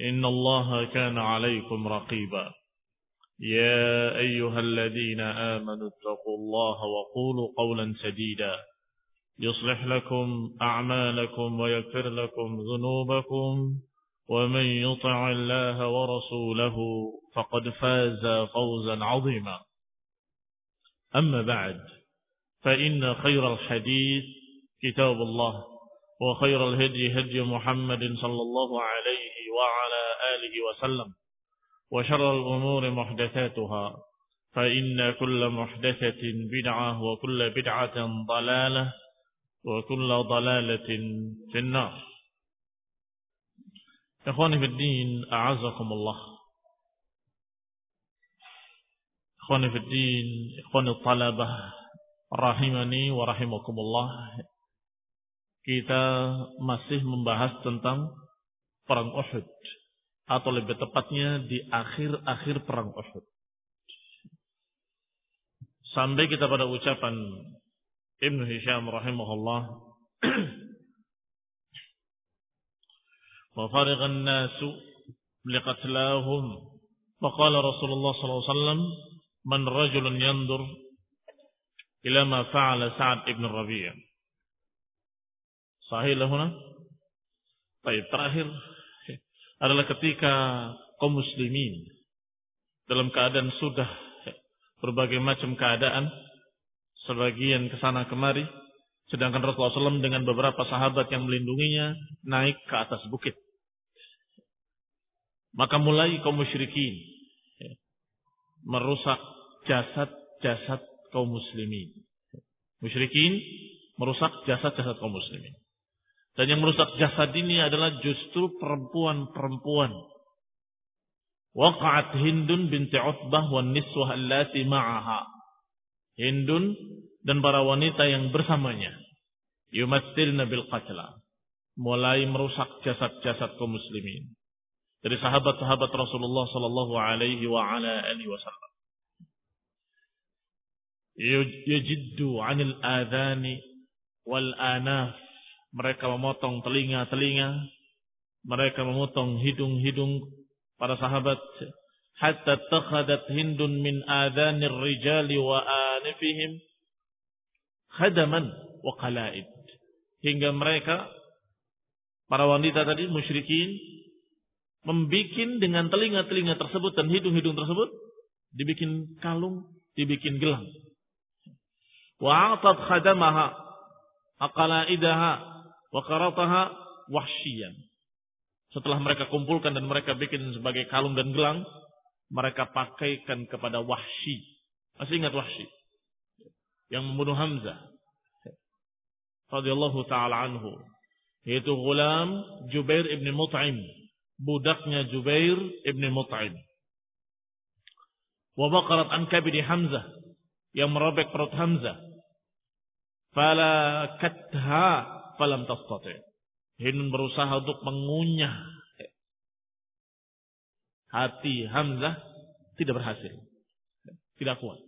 إن الله كان عليكم رقيبا. يا أيها الذين آمنوا اتقوا الله وقولوا قولا سديدا. يصلح لكم أعمالكم ويغفر لكم ذنوبكم. ومن يطع الله ورسوله فقد فاز فوزا عظيما. أما بعد فإن خير الحديث كتاب الله. وخير الهدي هدي محمد صلى الله عليه وعلى آله وسلم. وشر الأمور محدثاتها فإن كل محدثة بدعة وكل بدعة ضلالة وكل ضلالة في النار. إخواني في الدين أعزكم الله. إخواني في الدين إخواني الطلبة rahimani wa rahimakumullah kita masih membahas tentang perang Uhud. Atau lebih tepatnya di akhir-akhir perang Uhud. Sampai kita pada ucapan Ibnu Hisham rahimahullah. Wa farigha an-nasu liqatlahum faqala Rasulullah sallallahu alaihi wasallam man rajulun yandur ila ma fa'ala Sa'ad ibn Rabi' Sahih lahuna Baik, terakhir adalah ketika kaum muslimin dalam keadaan sudah berbagai macam keadaan sebagian ke sana kemari sedangkan Rasulullah SAW dengan beberapa sahabat yang melindunginya naik ke atas bukit. Maka mulai kaum musyrikin merusak jasad-jasad kaum muslimin. Musyrikin merusak jasad-jasad kaum muslimin dan yang merusak jasad ini adalah justru perempuan-perempuan. Waqa'at Hindun binti Utbah wa niswah allati ma'aha. Hindun dan para wanita yang bersamanya. Yumattilna bil qatla. Mulai merusak jasad-jasad kaum muslimin. Dari sahabat-sahabat Rasulullah sallallahu alaihi wa ala alihi wasallam. Yajiddu 'anil adhani wal anaf mereka memotong telinga-telinga, mereka memotong hidung-hidung para sahabat. Hatta takhadat hindun min adhanir rijali wa anifihim khadaman wa qalaid. Hingga mereka para wanita tadi musyrikin membikin dengan telinga-telinga tersebut dan hidung-hidung tersebut dibikin kalung, dibikin gelang. Wa atat khadamaha aqalaidaha Wakarataha wahsyian. Setelah mereka kumpulkan dan mereka bikin sebagai kalung dan gelang, mereka pakaikan kepada Wahsy. Masih ingat Wahsy? Yang membunuh Hamzah. Radiyallahu ta'ala anhu. Yaitu gulam Jubair ibn Mut'im. Budaknya Jubair ibn Mut'im. Wabakarat an kabidi Hamzah. Yang merobek perut Hamzah. Fala katha falam tastati. Hinun berusaha untuk mengunyah hati Hamzah tidak berhasil. Tidak kuat.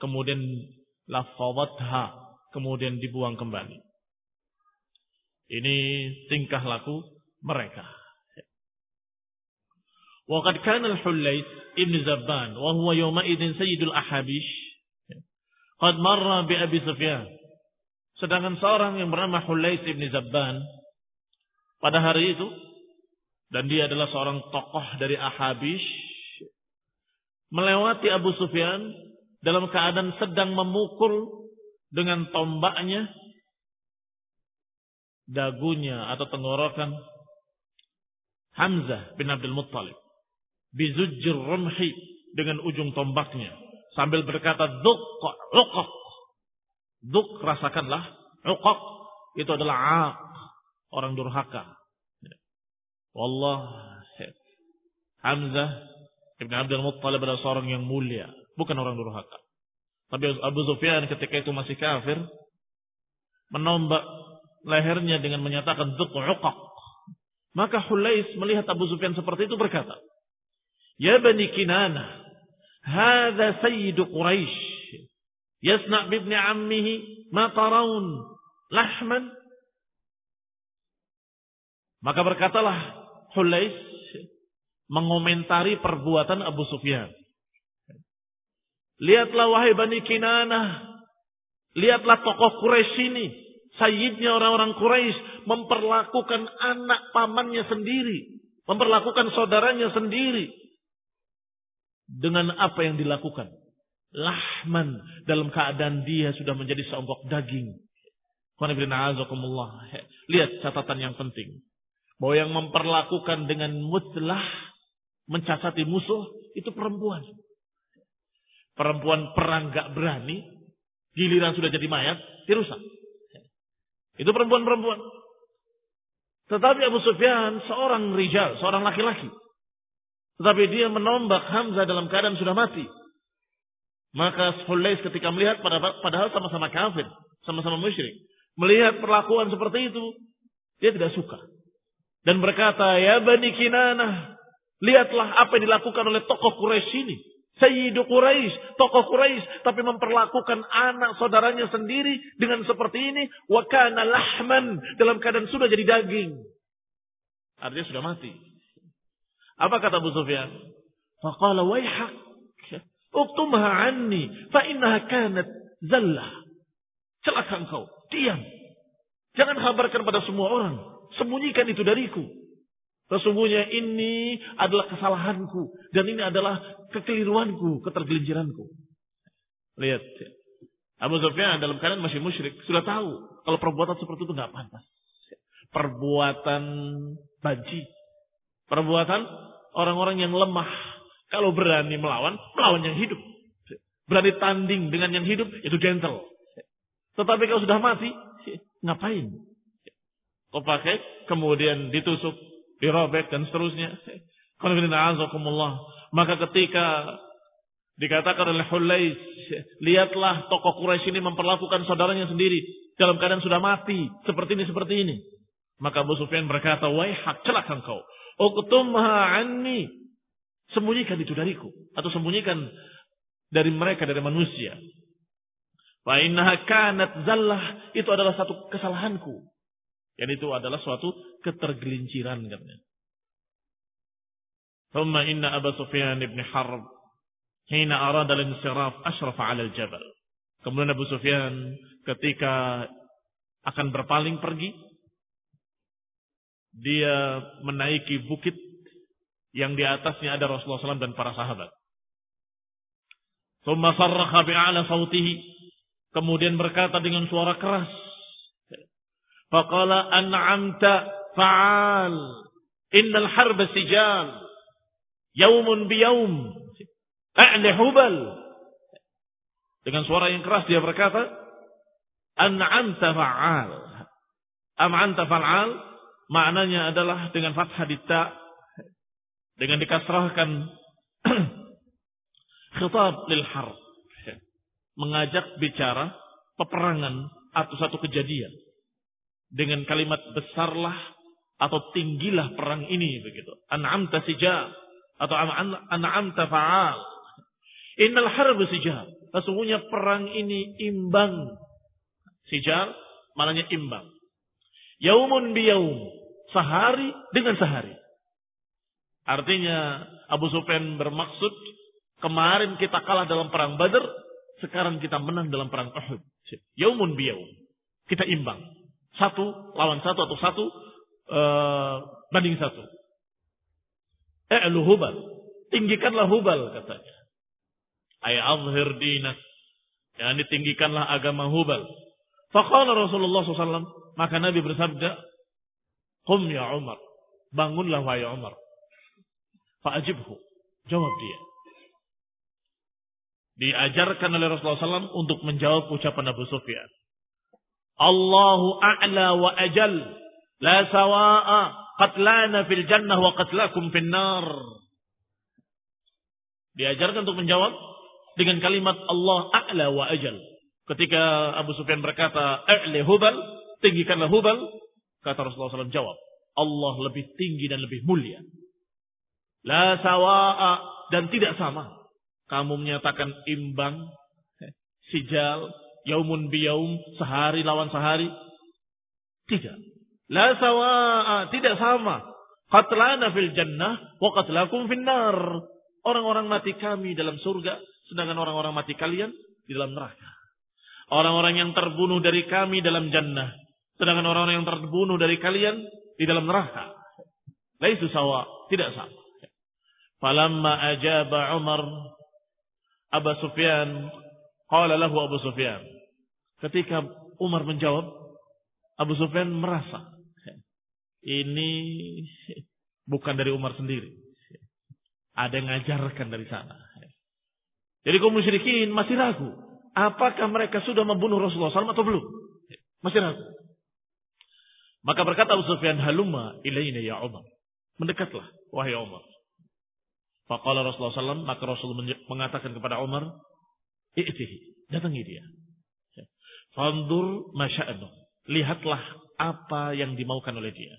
Kemudian lafawatha, kemudian dibuang kembali. Ini tingkah laku mereka. Waqad kana al-Hullais ibn Zabban wa huwa yawma idzin sayyidul ahabish qad marra bi Abi Sufyan. Sedangkan seorang yang bernama Hullais ibn Zabban pada hari itu dan dia adalah seorang tokoh dari Ahabish melewati Abu Sufyan dalam keadaan sedang memukul dengan tombaknya dagunya atau tenggorokan Hamzah bin Abdul Muttalib bizujjir rumhi dengan ujung tombaknya sambil berkata duk uqaq duk rasakanlah. Uqaq itu adalah aq orang durhaka. Wallah Hamzah bin Abdul Muttalib adalah seorang yang mulia bukan orang durhaka. Tapi Abu Sufyan ketika itu masih kafir menombak lehernya dengan menyatakan duk uqaq maka Hulais melihat Abu Sufyan seperti itu berkata Ya Bani Kinana, hadha sayyidu Quraisy. Yasna' bibni ammihi ma tarawun lahman. Maka berkatalah Hulais mengomentari perbuatan Abu Sufyan. Lihatlah wahai Bani Kinana, lihatlah tokoh Quraisy ini, sayyidnya orang-orang Quraisy memperlakukan anak pamannya sendiri, memperlakukan saudaranya sendiri dengan apa yang dilakukan. Lahman dalam keadaan dia sudah menjadi seonggok daging. Lihat catatan yang penting. Bahwa yang memperlakukan dengan mutlah, mencacati musuh, itu perempuan. Perempuan perang gak berani, giliran sudah jadi mayat, dirusak. Itu perempuan-perempuan. Tetapi Abu Sufyan seorang rijal, seorang laki-laki. Tetapi dia menombak Hamzah dalam keadaan sudah mati. Maka Hulais ketika melihat padahal sama-sama kafir, sama-sama musyrik, melihat perlakuan seperti itu, dia tidak suka. Dan berkata, "Ya Bani Kinanah, lihatlah apa yang dilakukan oleh tokoh Quraisy ini. Sayyidu Quraisy, tokoh Quraisy, tapi memperlakukan anak saudaranya sendiri dengan seperti ini, wa kana lahman, dalam keadaan sudah jadi daging." Artinya sudah mati. Apa kata Abu Sufyan? Faqala wayhak. Uktumha anni. Fa innaha kanat zallah. Celaka engkau. Diam. Jangan kabarkan pada semua orang. Sembunyikan itu dariku. Sesungguhnya ini adalah kesalahanku. Dan ini adalah kekeliruanku, ketergelinciranku. Lihat. Abu Sufyan dalam keadaan masih musyrik. Sudah tahu. Kalau perbuatan seperti itu nggak pantas. Perbuatan banci. Perbuatan orang-orang yang lemah. Kalau berani melawan, melawan yang hidup. Berani tanding dengan yang hidup, itu gentle. Tetapi kalau sudah mati, ngapain? Kau pakai, kemudian ditusuk, dirobek, dan seterusnya. Maka ketika dikatakan oleh Hulais, lihatlah tokoh Quraisy ini memperlakukan saudaranya sendiri dalam keadaan sudah mati, seperti ini, seperti ini. Maka Abu Sufyan berkata, wahai hak celaka engkau. Uktumha anni. Sembunyikan itu dariku. Atau sembunyikan dari mereka, dari manusia. Fa innaha kanat zallah. Itu adalah satu kesalahanku. Dan itu adalah suatu ketergelinciran katanya. Thumma inna Abu Sufyan ibn Harb hina arada al-insiraf ashrafa 'ala al-jabal. Kemudian Abu Sufyan ketika akan berpaling pergi, dia menaiki bukit yang di atasnya ada Rasulullah SAW dan para sahabat. Thumma sarraha bi'ala sautihi. Kemudian berkata dengan suara keras. Faqala an'amta fa'al. Innal harba sijal. Yaumun biyawm. A'li hubal. Dengan suara yang keras dia berkata. An'amta fa'al. Am'anta fa'al maknanya adalah dengan fathah di ta dengan dikasrahkan khitab lil harb. Mengajak bicara peperangan atau satu kejadian. Dengan kalimat besarlah atau tinggilah perang ini begitu. An'amta sija atau an'amta fa'al. Innal harb sijal sesungguhnya perang ini imbang. Sijar maknanya imbang. Yaumun biyaum. Sehari dengan sehari. Artinya Abu Sufyan bermaksud kemarin kita kalah dalam perang Badar, sekarang kita menang dalam perang Uhud. Yaumun biyaum. Kita imbang. Satu lawan satu atau satu uh, banding satu. E'lu hubal. Tinggikanlah hubal katanya. Ay azhir dinak. Ya, ini tinggikanlah agama hubal. Faqala Rasulullah SAW. Maka Nabi bersabda. Qum ya Umar. Bangunlah wahai Umar. Fa'ajibhu. Jawab dia. Diajarkan oleh Rasulullah SAW untuk menjawab ucapan Abu Sufyan. Allahu a'la wa ajal. La sawa'a. Qatlana fil jannah wa qatlakum fil nar. Diajarkan untuk menjawab dengan kalimat Allah a'la wa ajal. Ketika Abu Sufyan berkata, "A'li hubal," tinggikanlah hubal, kata Rasulullah SAW jawab, Allah lebih tinggi dan lebih mulia. La sawa'a dan tidak sama. Kamu menyatakan imbang, sijal, yaumun biyaum, sehari lawan sehari. Tidak. La sawa'a, tidak sama. Qatlana fil jannah wa qatlakum fil nar. Orang-orang mati kami dalam surga, sedangkan orang-orang mati kalian di dalam neraka. Orang-orang yang terbunuh dari kami dalam jannah, sedangkan orang-orang yang terbunuh dari kalian di dalam neraka. Laisu sawa, tidak sama. Falamma ajaba Umar Abu Sufyan qala lahu Abu Sufyan. Ketika Umar menjawab Abu Sufyan merasa ini bukan dari Umar sendiri. Ada yang ngajarkan dari sana. Jadi kaum musyrikin masih ragu apakah mereka sudah membunuh Rasulullah SAW atau belum? Masih ragu. Maka berkata Abu Sufyan halumma ilaina ya Umar. Mendekatlah wahai Umar Faqala Rasulullah SAW, maka Rasul mengatakan kepada Umar, I'tihi, datangi dia. Fandur masya'nu. Lihatlah apa yang dimaukan oleh dia.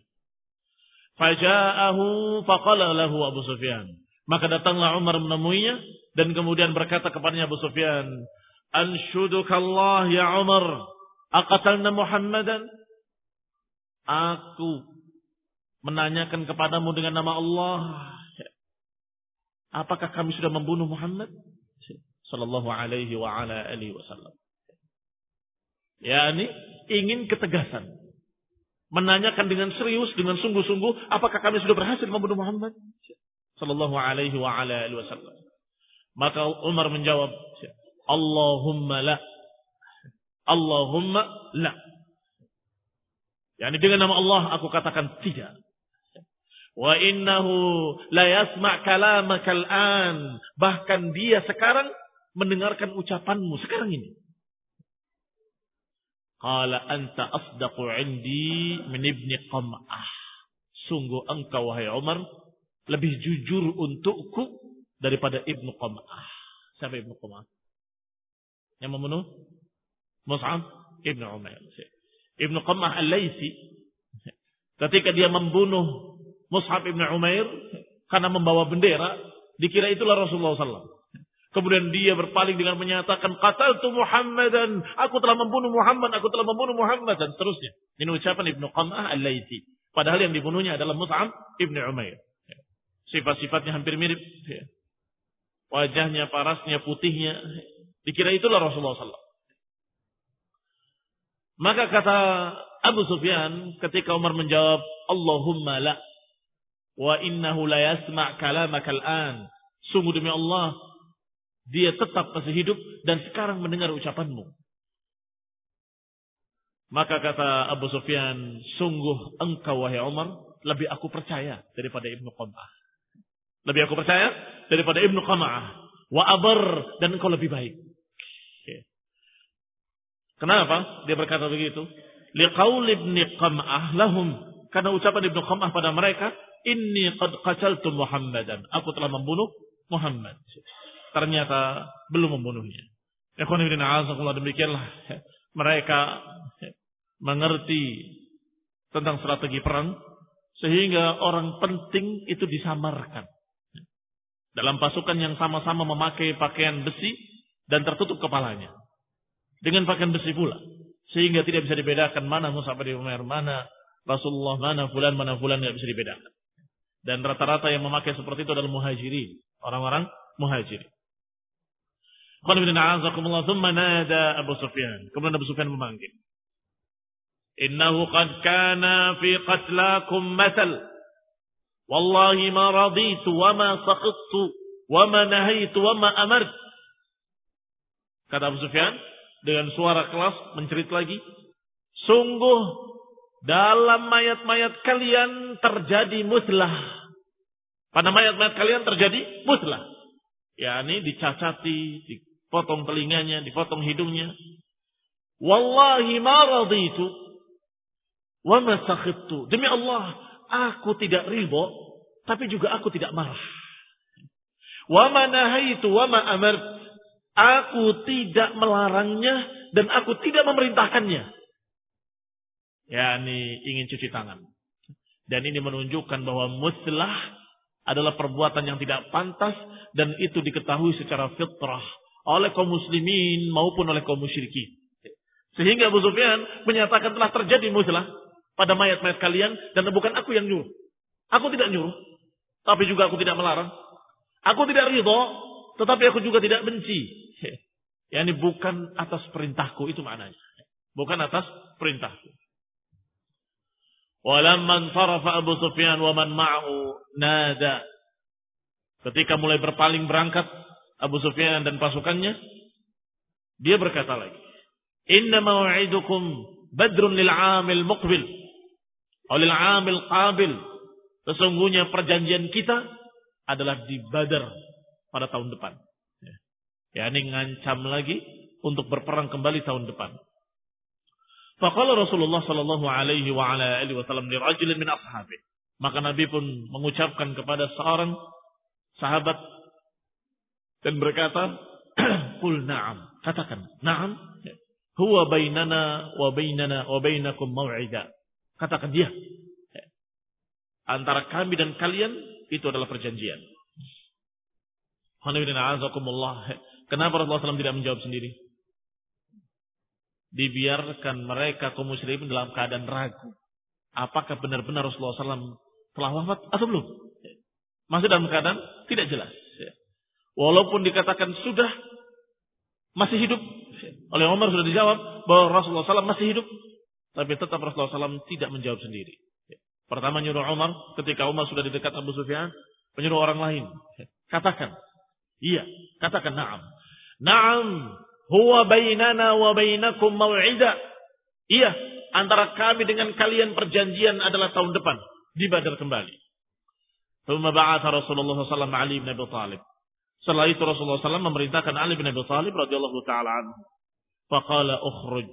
Faja'ahu faqala lahu Abu Sufyan. Maka datanglah Umar menemuinya dan kemudian berkata kepadanya Abu Sufyan, Anshudukallah ya Umar, aqatalna Muhammadan? Aku menanyakan kepadamu dengan nama Allah, Apakah kami sudah membunuh Muhammad? Sallallahu alaihi wa ala alihi wasallam. Ya, ini ingin ketegasan. Menanyakan dengan serius, dengan sungguh-sungguh, apakah kami sudah berhasil membunuh Muhammad? Sallallahu alaihi wa ala alihi wasallam. Maka Umar menjawab, Allahumma la. Allahumma la. Yani dengan nama Allah aku katakan tidak. Wa innahu la yasma' kalamaka an. Bahkan dia sekarang mendengarkan ucapanmu sekarang ini. Qala anta asdaqu indi min ibni qam'ah. Sungguh engkau wahai Umar lebih jujur untukku daripada Ibnu Qam'ah. Siapa Ibnu Qam'ah? Yang membunuh Mus'ab Ibnu Umair. Ibnu Qam'ah Al-Laisi ketika dia membunuh Mus'ab ibn Umair karena membawa bendera, dikira itulah Rasulullah SAW. Kemudian dia berpaling dengan menyatakan, tu Muhammadan, aku telah membunuh Muhammad, aku telah membunuh Muhammad, dan seterusnya. Ini ucapan Ibnu Qam'ah al-Laiti. Padahal yang dibunuhnya adalah Mus'ab ibn Umair. Sifat-sifatnya hampir mirip. Wajahnya, parasnya, putihnya. Dikira itulah Rasulullah SAW. Maka kata Abu Sufyan ketika Umar menjawab, Allahumma la wa innahu la yasma' kalamaka al-an. Sungguh demi Allah, dia tetap masih hidup dan sekarang mendengar ucapanmu. Maka kata Abu Sufyan, sungguh engkau wahai Umar, lebih aku percaya daripada Ibnu Qam'ah. Lebih aku percaya daripada Ibnu Qam'ah. Wa abar dan engkau lebih baik. Kenapa dia berkata begitu? Liqaul Ibnu Qam'ah lahum. Karena ucapan Ibnu Qam'ah pada mereka, Inni qad qataltu Muhammadan. Aku telah membunuh Muhammad. Ternyata belum membunuhnya. Ikhwan ibn a'azakullah demikianlah. Mereka mengerti tentang strategi perang. Sehingga orang penting itu disamarkan. Dalam pasukan yang sama-sama memakai pakaian besi dan tertutup kepalanya. Dengan pakaian besi pula. Sehingga tidak bisa dibedakan mana Musa bin Umar, mana Rasulullah mana fulan mana fulan nggak bisa dibedakan. Dan rata-rata yang memakai seperti itu adalah muhajirin, orang-orang muhajirin. Abu Sufyan. Kemudian Abu Sufyan memanggil. Innahu qad kana fi qatlakum mathal. Wallahi ma raditu wa ma saqittu wa ma nahaitu wa ma amart. Kata Abu Sufyan dengan suara kelas mencerit lagi. Sungguh dalam mayat-mayat kalian terjadi muslah. Pada mayat-mayat kalian terjadi muslah. Ya, ini dicacati, dipotong telinganya, dipotong hidungnya. Wallahi ma raditu wa ma sakhittu. Demi Allah, aku tidak ridho, tapi juga aku tidak marah. Wa ma nahaitu wa ma. Aku tidak melarangnya dan aku tidak memerintahkannya. Ya, ini ingin cuci tangan. Dan ini menunjukkan bahwa muslah adalah perbuatan yang tidak pantas dan itu diketahui secara fitrah oleh kaum muslimin maupun oleh kaum musyrikin. Sehingga Abu Sufyan menyatakan telah terjadi muslah pada mayat-mayat kalian dan bukan aku yang nyuruh. Aku tidak nyuruh, tapi juga aku tidak melarang. Aku tidak ridho, tetapi aku juga tidak benci. Ya ini bukan atas perintahku itu maknanya. Bukan atas perintahku. Walamman sarafa Abu Sufyan wa man ma'hu nada. Ketika mulai berpaling berangkat Abu Sufyan dan pasukannya, dia berkata lagi, "Inna maw'idukum badrun lil 'amil muqbil." Olil 'amil qabil. Sesungguhnya perjanjian kita adalah di Badar pada tahun depan. Ya, ini ngancam lagi untuk berperang kembali tahun depan. Faqala Rasulullah sallallahu alaihi wa ala alihi wasallam li rajulin min ashabi. Maka Nabi pun mengucapkan kepada seorang sahabat dan berkata, "Qul na'am." Katakan, "Na'am." Huwa bainana wa bainana wa bainakum mau'ida. Katakan dia. Antara kami dan kalian itu adalah perjanjian. Kenapa Rasulullah SAW tidak menjawab sendiri? Dibiarkan mereka kaum musyrikin dalam keadaan ragu. Apakah benar-benar Rasulullah SAW telah wafat atau belum? Masih dalam keadaan tidak jelas. Walaupun dikatakan sudah masih hidup. Oleh Umar sudah dijawab bahwa Rasulullah SAW masih hidup. Tapi tetap Rasulullah SAW tidak menjawab sendiri. Pertama nyuruh Umar, ketika Umar sudah di dekat Abu Sufyan, menyuruh orang lain. Katakan. Iya, katakan na'am. Na'am, huwa bainana wa bainakum maw'ida. Iya, antara kami dengan kalian perjanjian adalah tahun depan. Di Badar kembali. Thumma ba'atha Rasulullah SAW Ali bin Abi Talib. Setelah itu Rasulullah SAW memerintahkan Ali bin Abi Talib radhiyallahu taala anhu. Faqala ukhruj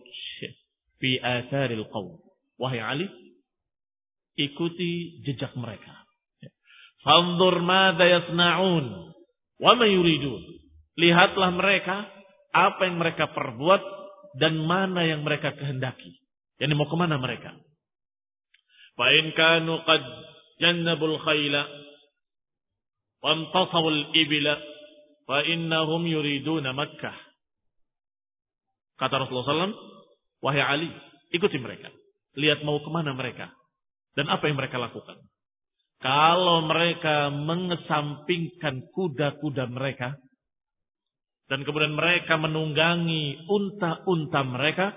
fi atharil qawm. Wahai Ali, ikuti jejak mereka. Fanzur madza yasna'un wa ma yuridun. Lihatlah mereka apa yang mereka perbuat dan mana yang mereka kehendaki. Yani mau ke mana mereka? Fa in kanu qad jannabul khayla wa antasawul ibila fa innahum yuriduna Makkah. Kata Rasulullah SAW, wahai Ali, ikuti mereka. Lihat mau ke mana mereka. Dan apa yang mereka lakukan. Kalau mereka mengesampingkan kuda-kuda mereka. Dan kemudian mereka menunggangi unta-unta mereka.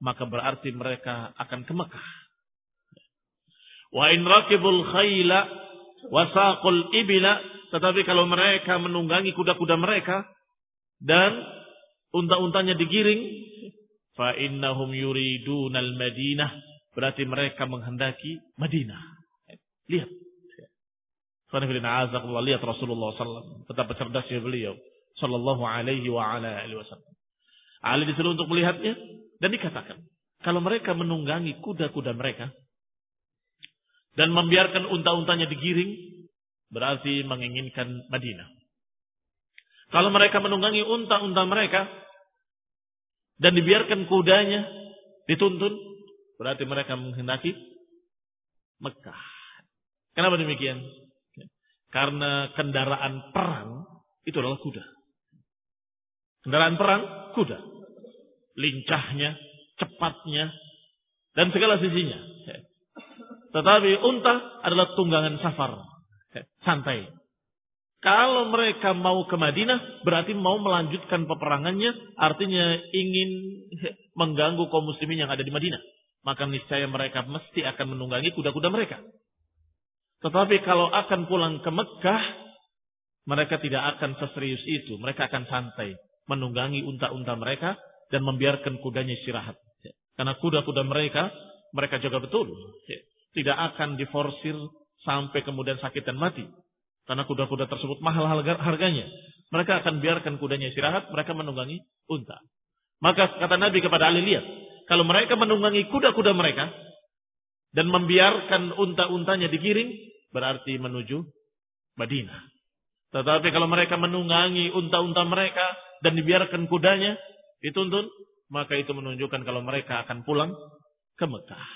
Maka berarti mereka akan ke Mekah. Wa in rakibul khayla wasaqul ibila. Tetapi kalau mereka menunggangi kuda-kuda mereka. Dan unta-untanya digiring. Fa innahum yuridunal madinah Berarti mereka menghendaki Madinah. Lihat. Lihat Rasulullah SAW. Betapa cerdasnya beliau. Sallallahu alaihi wa wasallam. Ali disuruh untuk melihatnya. Dan dikatakan. Kalau mereka menunggangi kuda-kuda mereka. Dan membiarkan unta-untanya digiring. Berarti menginginkan Madinah. Kalau mereka menunggangi unta-unta mereka. Dan dibiarkan kudanya dituntun Berarti mereka menghendaki Mekah. Kenapa demikian? Karena kendaraan perang itu adalah kuda. Kendaraan perang, kuda. Lincahnya, cepatnya, dan segala sisinya. Tetapi unta adalah tunggangan safar. Santai. Kalau mereka mau ke Madinah, berarti mau melanjutkan peperangannya, artinya ingin mengganggu kaum muslimin yang ada di Madinah. Maka niscaya mereka mesti akan menunggangi kuda-kuda mereka. Tetapi kalau akan pulang ke Mekah, mereka tidak akan seserius itu. Mereka akan santai, menunggangi unta-unta mereka dan membiarkan kudanya istirahat. Karena kuda-kuda mereka, mereka jaga betul. Tidak akan diforsir sampai kemudian sakit dan mati. Karena kuda-kuda tersebut mahal harganya. Mereka akan biarkan kudanya istirahat, mereka menunggangi unta. Maka kata Nabi kepada Ali, lihat. Kalau mereka menunggangi kuda-kuda mereka, dan membiarkan unta-untanya digiring, berarti menuju Madinah. Tetapi kalau mereka menunggangi unta-unta mereka, dan dibiarkan kudanya dituntun, maka itu menunjukkan kalau mereka akan pulang ke Mekah.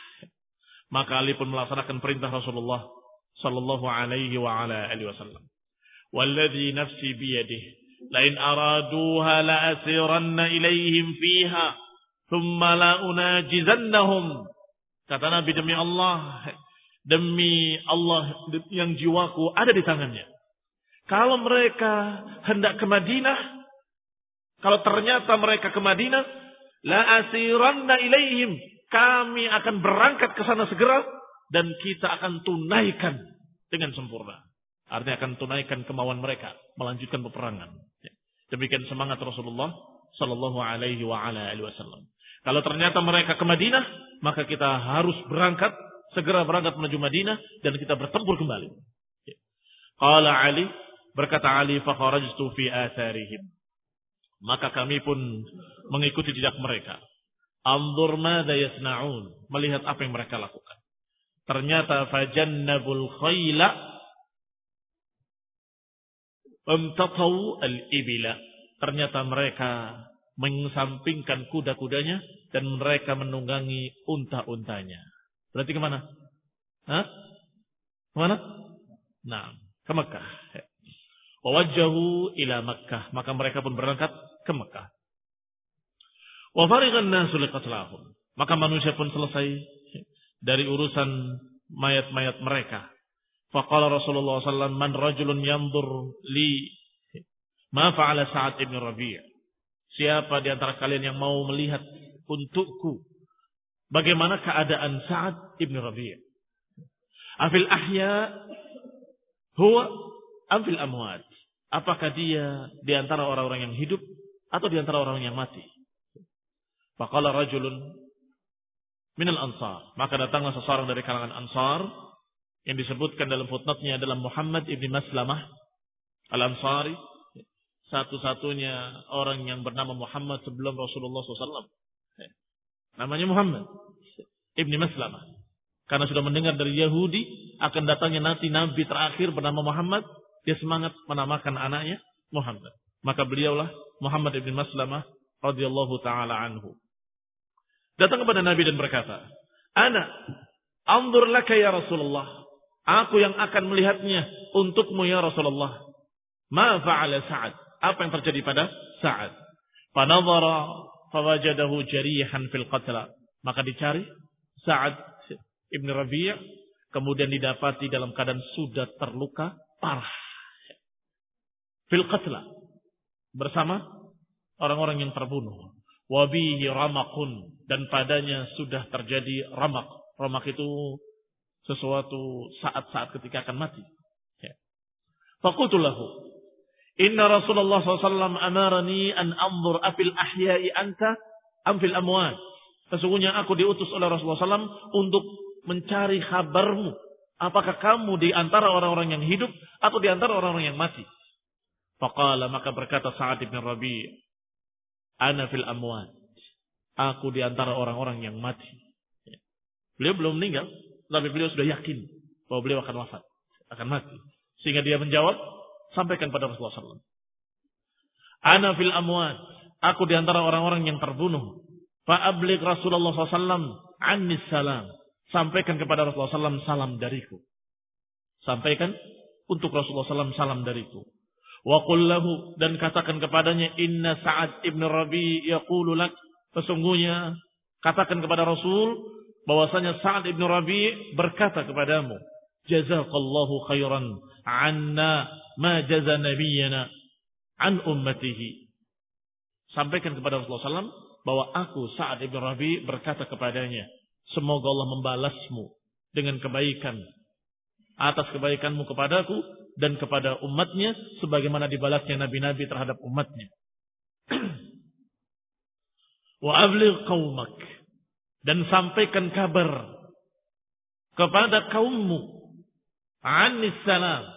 Maka Ali pun melaksanakan perintah Rasulullah sallallahu alaihi wa ala alihi wasallam. Walladhi nafsi biyadihi lain araduha la asiranna ilaihim fiha thumma la unajizannahum kata Nabi demi Allah demi Allah yang jiwaku ada di tangannya kalau mereka hendak ke Madinah kalau ternyata mereka ke Madinah la asiranna ilaihim kami akan berangkat ke sana segera dan kita akan tunaikan dengan sempurna. Artinya akan tunaikan kemauan mereka melanjutkan peperangan. Ya. Demikian semangat Rasulullah Sallallahu Alaihi Wasallam. Kalau ternyata mereka ke Madinah, maka kita harus berangkat segera berangkat menuju Madinah dan kita bertempur kembali. Ya. Qala Ali berkata Ali fakharajtu fi atharihim. Maka kami pun mengikuti jejak mereka. Anzur madza yasnaun, melihat apa yang mereka lakukan. Ternyata fajannabul khayla Amtatau al-ibila. Ternyata mereka mengesampingkan kuda-kudanya dan mereka menunggangi unta-untanya. Berarti ke mana? Hah? Ke mana? Nah, ke Mekah. Wawajjahu ila Mekah. Maka mereka pun berangkat ke Mekah. Wafarigan nasu liqatlahum. Maka manusia pun selesai dari urusan mayat-mayat mereka. Faqala Rasulullah SAW, man rajulun yandur li ma fa'ala Sa'ad ibn Rabi' Siapa di antara kalian yang mau melihat untukku bagaimana keadaan Sa'ad ibn Rabi' Afil ahya huwa amfil amwat. Apakah dia di antara orang-orang yang hidup atau di antara orang yang mati? Faqala rajulun minal ansar. Maka datanglah seseorang dari kalangan ansar yang disebutkan dalam footnote-nya adalah Muhammad ibn Maslamah al-Ansari. Satu-satunya orang yang bernama Muhammad sebelum Rasulullah SAW. Namanya Muhammad ibn Maslamah. Karena sudah mendengar dari Yahudi akan datangnya nanti Nabi terakhir bernama Muhammad. Dia semangat menamakan anaknya Muhammad. Maka beliaulah Muhammad ibn Maslamah radhiyallahu taala anhu. Datang kepada Nabi dan berkata, Ana, anzur laka ya Rasulullah. Aku yang akan melihatnya untukmu ya Rasulullah. Ma fa'ala Sa'ad. Apa yang terjadi pada Sa'ad. Fanadhara fawajadahu jarihan fil qatla. Maka dicari Sa'ad ibn Rabi' kemudian didapati dalam keadaan sudah terluka parah. Fil qatla. Bersama orang-orang yang terbunuh. Wabihi ramakun. Dan padanya sudah terjadi ramak. Ramak itu sesuatu saat-saat ketika akan mati. Ya. Fakutulahu. Inna Rasulullah SAW amarani an anzur afil ahyai anta amfil amwat. Sesungguhnya aku diutus oleh Rasulullah SAW untuk mencari kabarmu. Apakah kamu di antara orang-orang yang hidup atau di antara orang-orang yang mati? Faqala maka berkata Sa'ad bin Rabi' Ana fil amwat. Aku di antara orang-orang yang mati. Beliau belum meninggal, tapi beliau sudah yakin bahwa beliau akan wafat, akan mati. Sehingga dia menjawab, sampaikan pada Rasulullah SAW. Ana fil amwat. Aku di antara orang-orang yang terbunuh. Fa'ablik Rasulullah SAW anis salam. Sampaikan kepada Rasulullah SAW salam dariku. Sampaikan untuk Rasulullah SAW salam dariku. Wa qullahu dan katakan kepadanya inna Sa'ad ibn Rabi yaqulu lak sesungguhnya katakan kepada Rasul bahwasanya Sa'ad ibn Rabi' berkata kepadamu, "Jazakallahu khairan anna ma jaza nabiyyana an ummatihi." Sampaikan kepada Rasulullah SAW bahwa aku Sa'ad ibn Rabi' berkata kepadanya, "Semoga Allah membalasmu dengan kebaikan atas kebaikanmu kepadaku dan kepada umatnya sebagaimana dibalasnya nabi-nabi terhadap umatnya." Wa abligh qaumak dan sampaikan kabar kepada kaummu. Anis salam.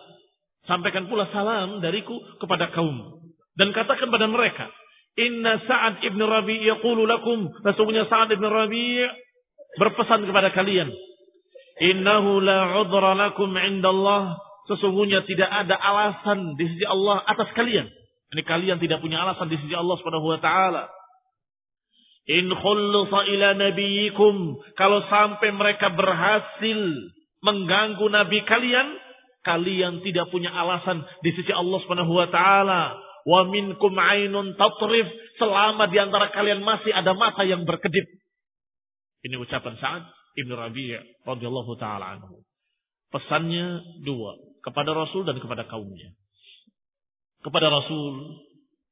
Sampaikan pula salam dariku kepada kaum. Dan katakan pada mereka inna Sa'ad ibn Rabi' yaqulu lakum. Sesungguhnya Sa'ad ibn Rabi' berpesan kepada kalian innahu la 'udra lakum 'inda Allah sesungguhnya tidak ada alasan di sisi Allah atas kalian ini kalian tidak punya alasan di sisi Allah Subhanahu wa taala In khullusa ila nabiyikum. Kalau sampai mereka berhasil mengganggu nabi kalian, kalian tidak punya alasan di sisi Allah Subhanahu wa taala. Wa minkum ainun tatrif selama di antara kalian masih ada mata yang berkedip. Ini ucapan Sa'ad Ibn Rabi' radhiyallahu taala anhu. Pesannya dua, kepada Rasul dan kepada kaumnya. Kepada Rasul,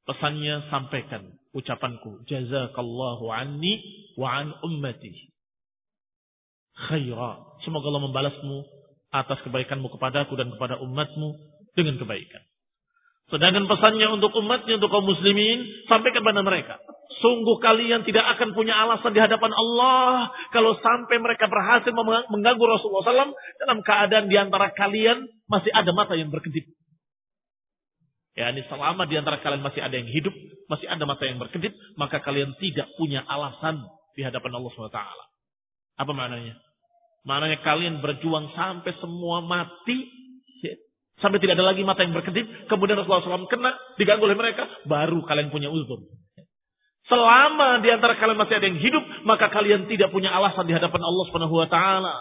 pesannya sampaikan ucapanku. Jazakallahu anni wa an ummati. Khaira. Semoga Allah membalasmu atas kebaikanmu kepadaku dan kepada umatmu dengan kebaikan. Sedangkan pesannya untuk umatnya, untuk kaum muslimin, sampaikan kepada mereka. Sungguh kalian tidak akan punya alasan di hadapan Allah kalau sampai mereka berhasil mengganggu Rasulullah SAW dalam keadaan di antara kalian masih ada mata yang berkedip. Ya, ini selama di antara kalian masih ada yang hidup, masih ada mata yang berkedip, maka kalian tidak punya alasan di hadapan Allah SWT. Apa maknanya? Maknanya kalian berjuang sampai semua mati, sampai tidak ada lagi mata yang berkedip, kemudian Rasulullah SAW kena, diganggu oleh mereka, baru kalian punya uzur. Selama di antara kalian masih ada yang hidup, maka kalian tidak punya alasan di hadapan Allah Subhanahu wa taala.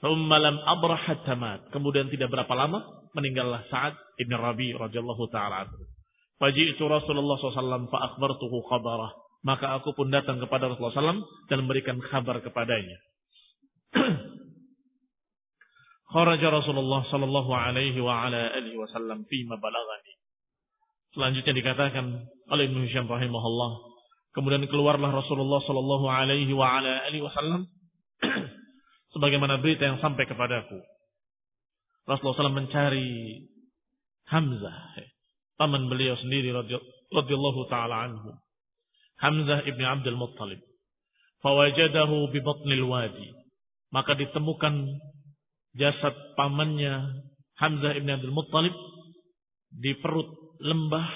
Ummalam abrahat tamat. Kemudian tidak berapa lama meninggallah Sa'ad ibn Rabi radhiyallahu taala anhu. Faji'tu Rasulullah SAW fa akhbartuhu. Maka aku pun datang kepada Rasulullah SAW dan memberikan kabar kepadanya. Kharaja Rasulullah sallallahu alaihi wa ala alihi wasallam fima balagani. Selanjutnya dikatakan oleh Ibnu Hisham rahimahullah, kemudian keluarlah Rasulullah sallallahu alaihi wa ala alihi wasallam sebagaimana berita yang sampai kepadaku. Rasulullah SAW mencari Hamzah, paman beliau sendiri radhiyallahu taala anhu. Hamzah ibni Abdul Muttalib. Fawajadahu bi batnil wadi. Maka ditemukan jasad pamannya Hamzah ibni Abdul Muttalib di perut lembah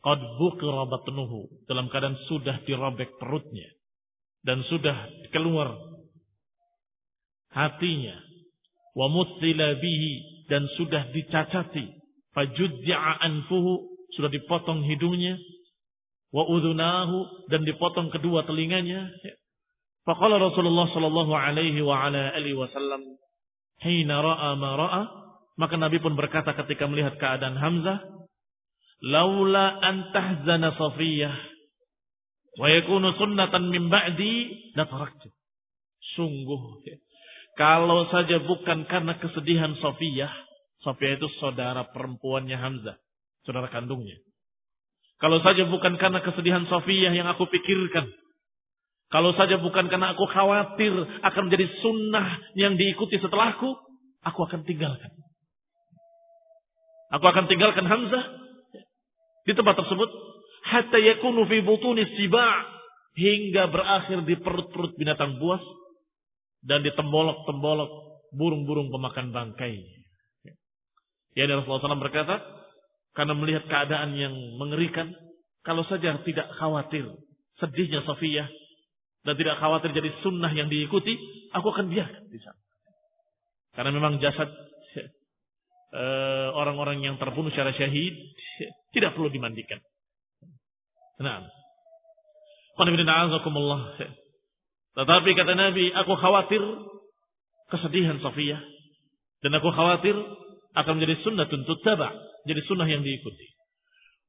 qad buqira batnuhu dalam keadaan sudah dirobek perutnya dan sudah keluar hatinya. Wa mutsila bihi dan sudah dicacati. Fajudja'a anfuhu sudah dipotong hidungnya. Wa udhunahu dan dipotong kedua telinganya. Faqala Rasulullah sallallahu alaihi wa ala alihi wasallam hina ra'a ma ra'a maka Nabi pun berkata ketika melihat keadaan Hamzah laula an tahzana Safiyah wa yakunu sunnatan min ba'di la taraktu sungguh kalau saja bukan karena kesedihan Sofiyah, Sofiyah itu saudara perempuannya Hamzah, saudara kandungnya. Kalau saja bukan karena kesedihan Sofiyah yang aku pikirkan, kalau saja bukan karena aku khawatir akan menjadi sunnah yang diikuti setelahku, aku akan tinggalkan. Aku akan tinggalkan Hamzah di tempat tersebut hatta yakunu fi butuni siba' hingga berakhir di perut-perut binatang buas dan ditembolok-tembolok burung-burung pemakan bangkai. Ya Rasulullah SAW berkata, karena melihat keadaan yang mengerikan, kalau saja tidak khawatir sedihnya Sofia dan tidak khawatir jadi sunnah yang diikuti, aku akan biarkan di sana. Karena memang jasad eh, orang-orang yang terbunuh secara syahid tidak perlu dimandikan. Nah, tetapi kata Nabi, aku khawatir kesedihan Safiyah. Dan aku khawatir akan menjadi sunnah tuntut taba. Jadi sunnah yang diikuti.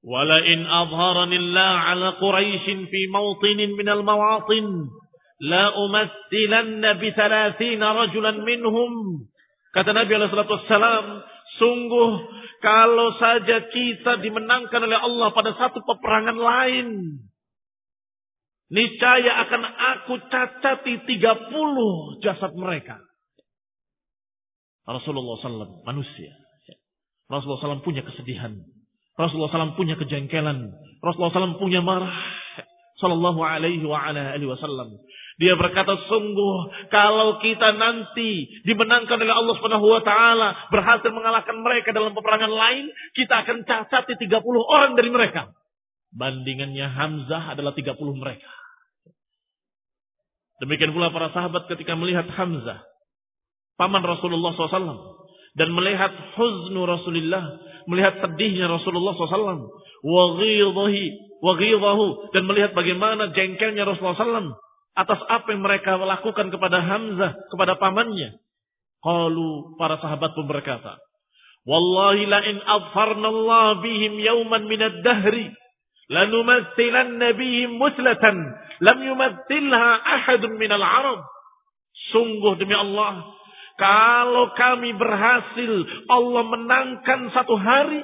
In adharanillah ala Quraisyin fi mawtinin minal mawatin. la umattilanna bi thalathina rajulan minhum. Kata Nabi alaihi salatu sungguh kalau saja kita dimenangkan oleh Allah pada satu peperangan lain, niscaya akan aku cacati 30 jasad mereka. Rasulullah SAW manusia. Rasulullah SAW punya kesedihan. Rasulullah SAW punya kejengkelan. Rasulullah SAW punya marah. Sallallahu alaihi wa ala alihi wasallam. Dia berkata sungguh kalau kita nanti dimenangkan oleh Allah Subhanahu wa taala, berhasil mengalahkan mereka dalam peperangan lain, kita akan cacati 30 orang dari mereka. Bandingannya Hamzah adalah 30 mereka. Demikian pula para sahabat ketika melihat Hamzah, paman Rasulullah SAW, dan melihat huznu Rasulullah, melihat sedihnya Rasulullah SAW, wa dan melihat bagaimana jengkelnya Rasulullah SAW atas apa yang mereka lakukan kepada Hamzah, kepada pamannya. Qalu para sahabat pun berkata, Wallahi la in adfarna Allah bihim yawman minad dahri lanumathilanna bihim muslatan lam yumathilha ahadun minal arab. Sungguh demi Allah, kalau kami berhasil Allah menangkan satu hari,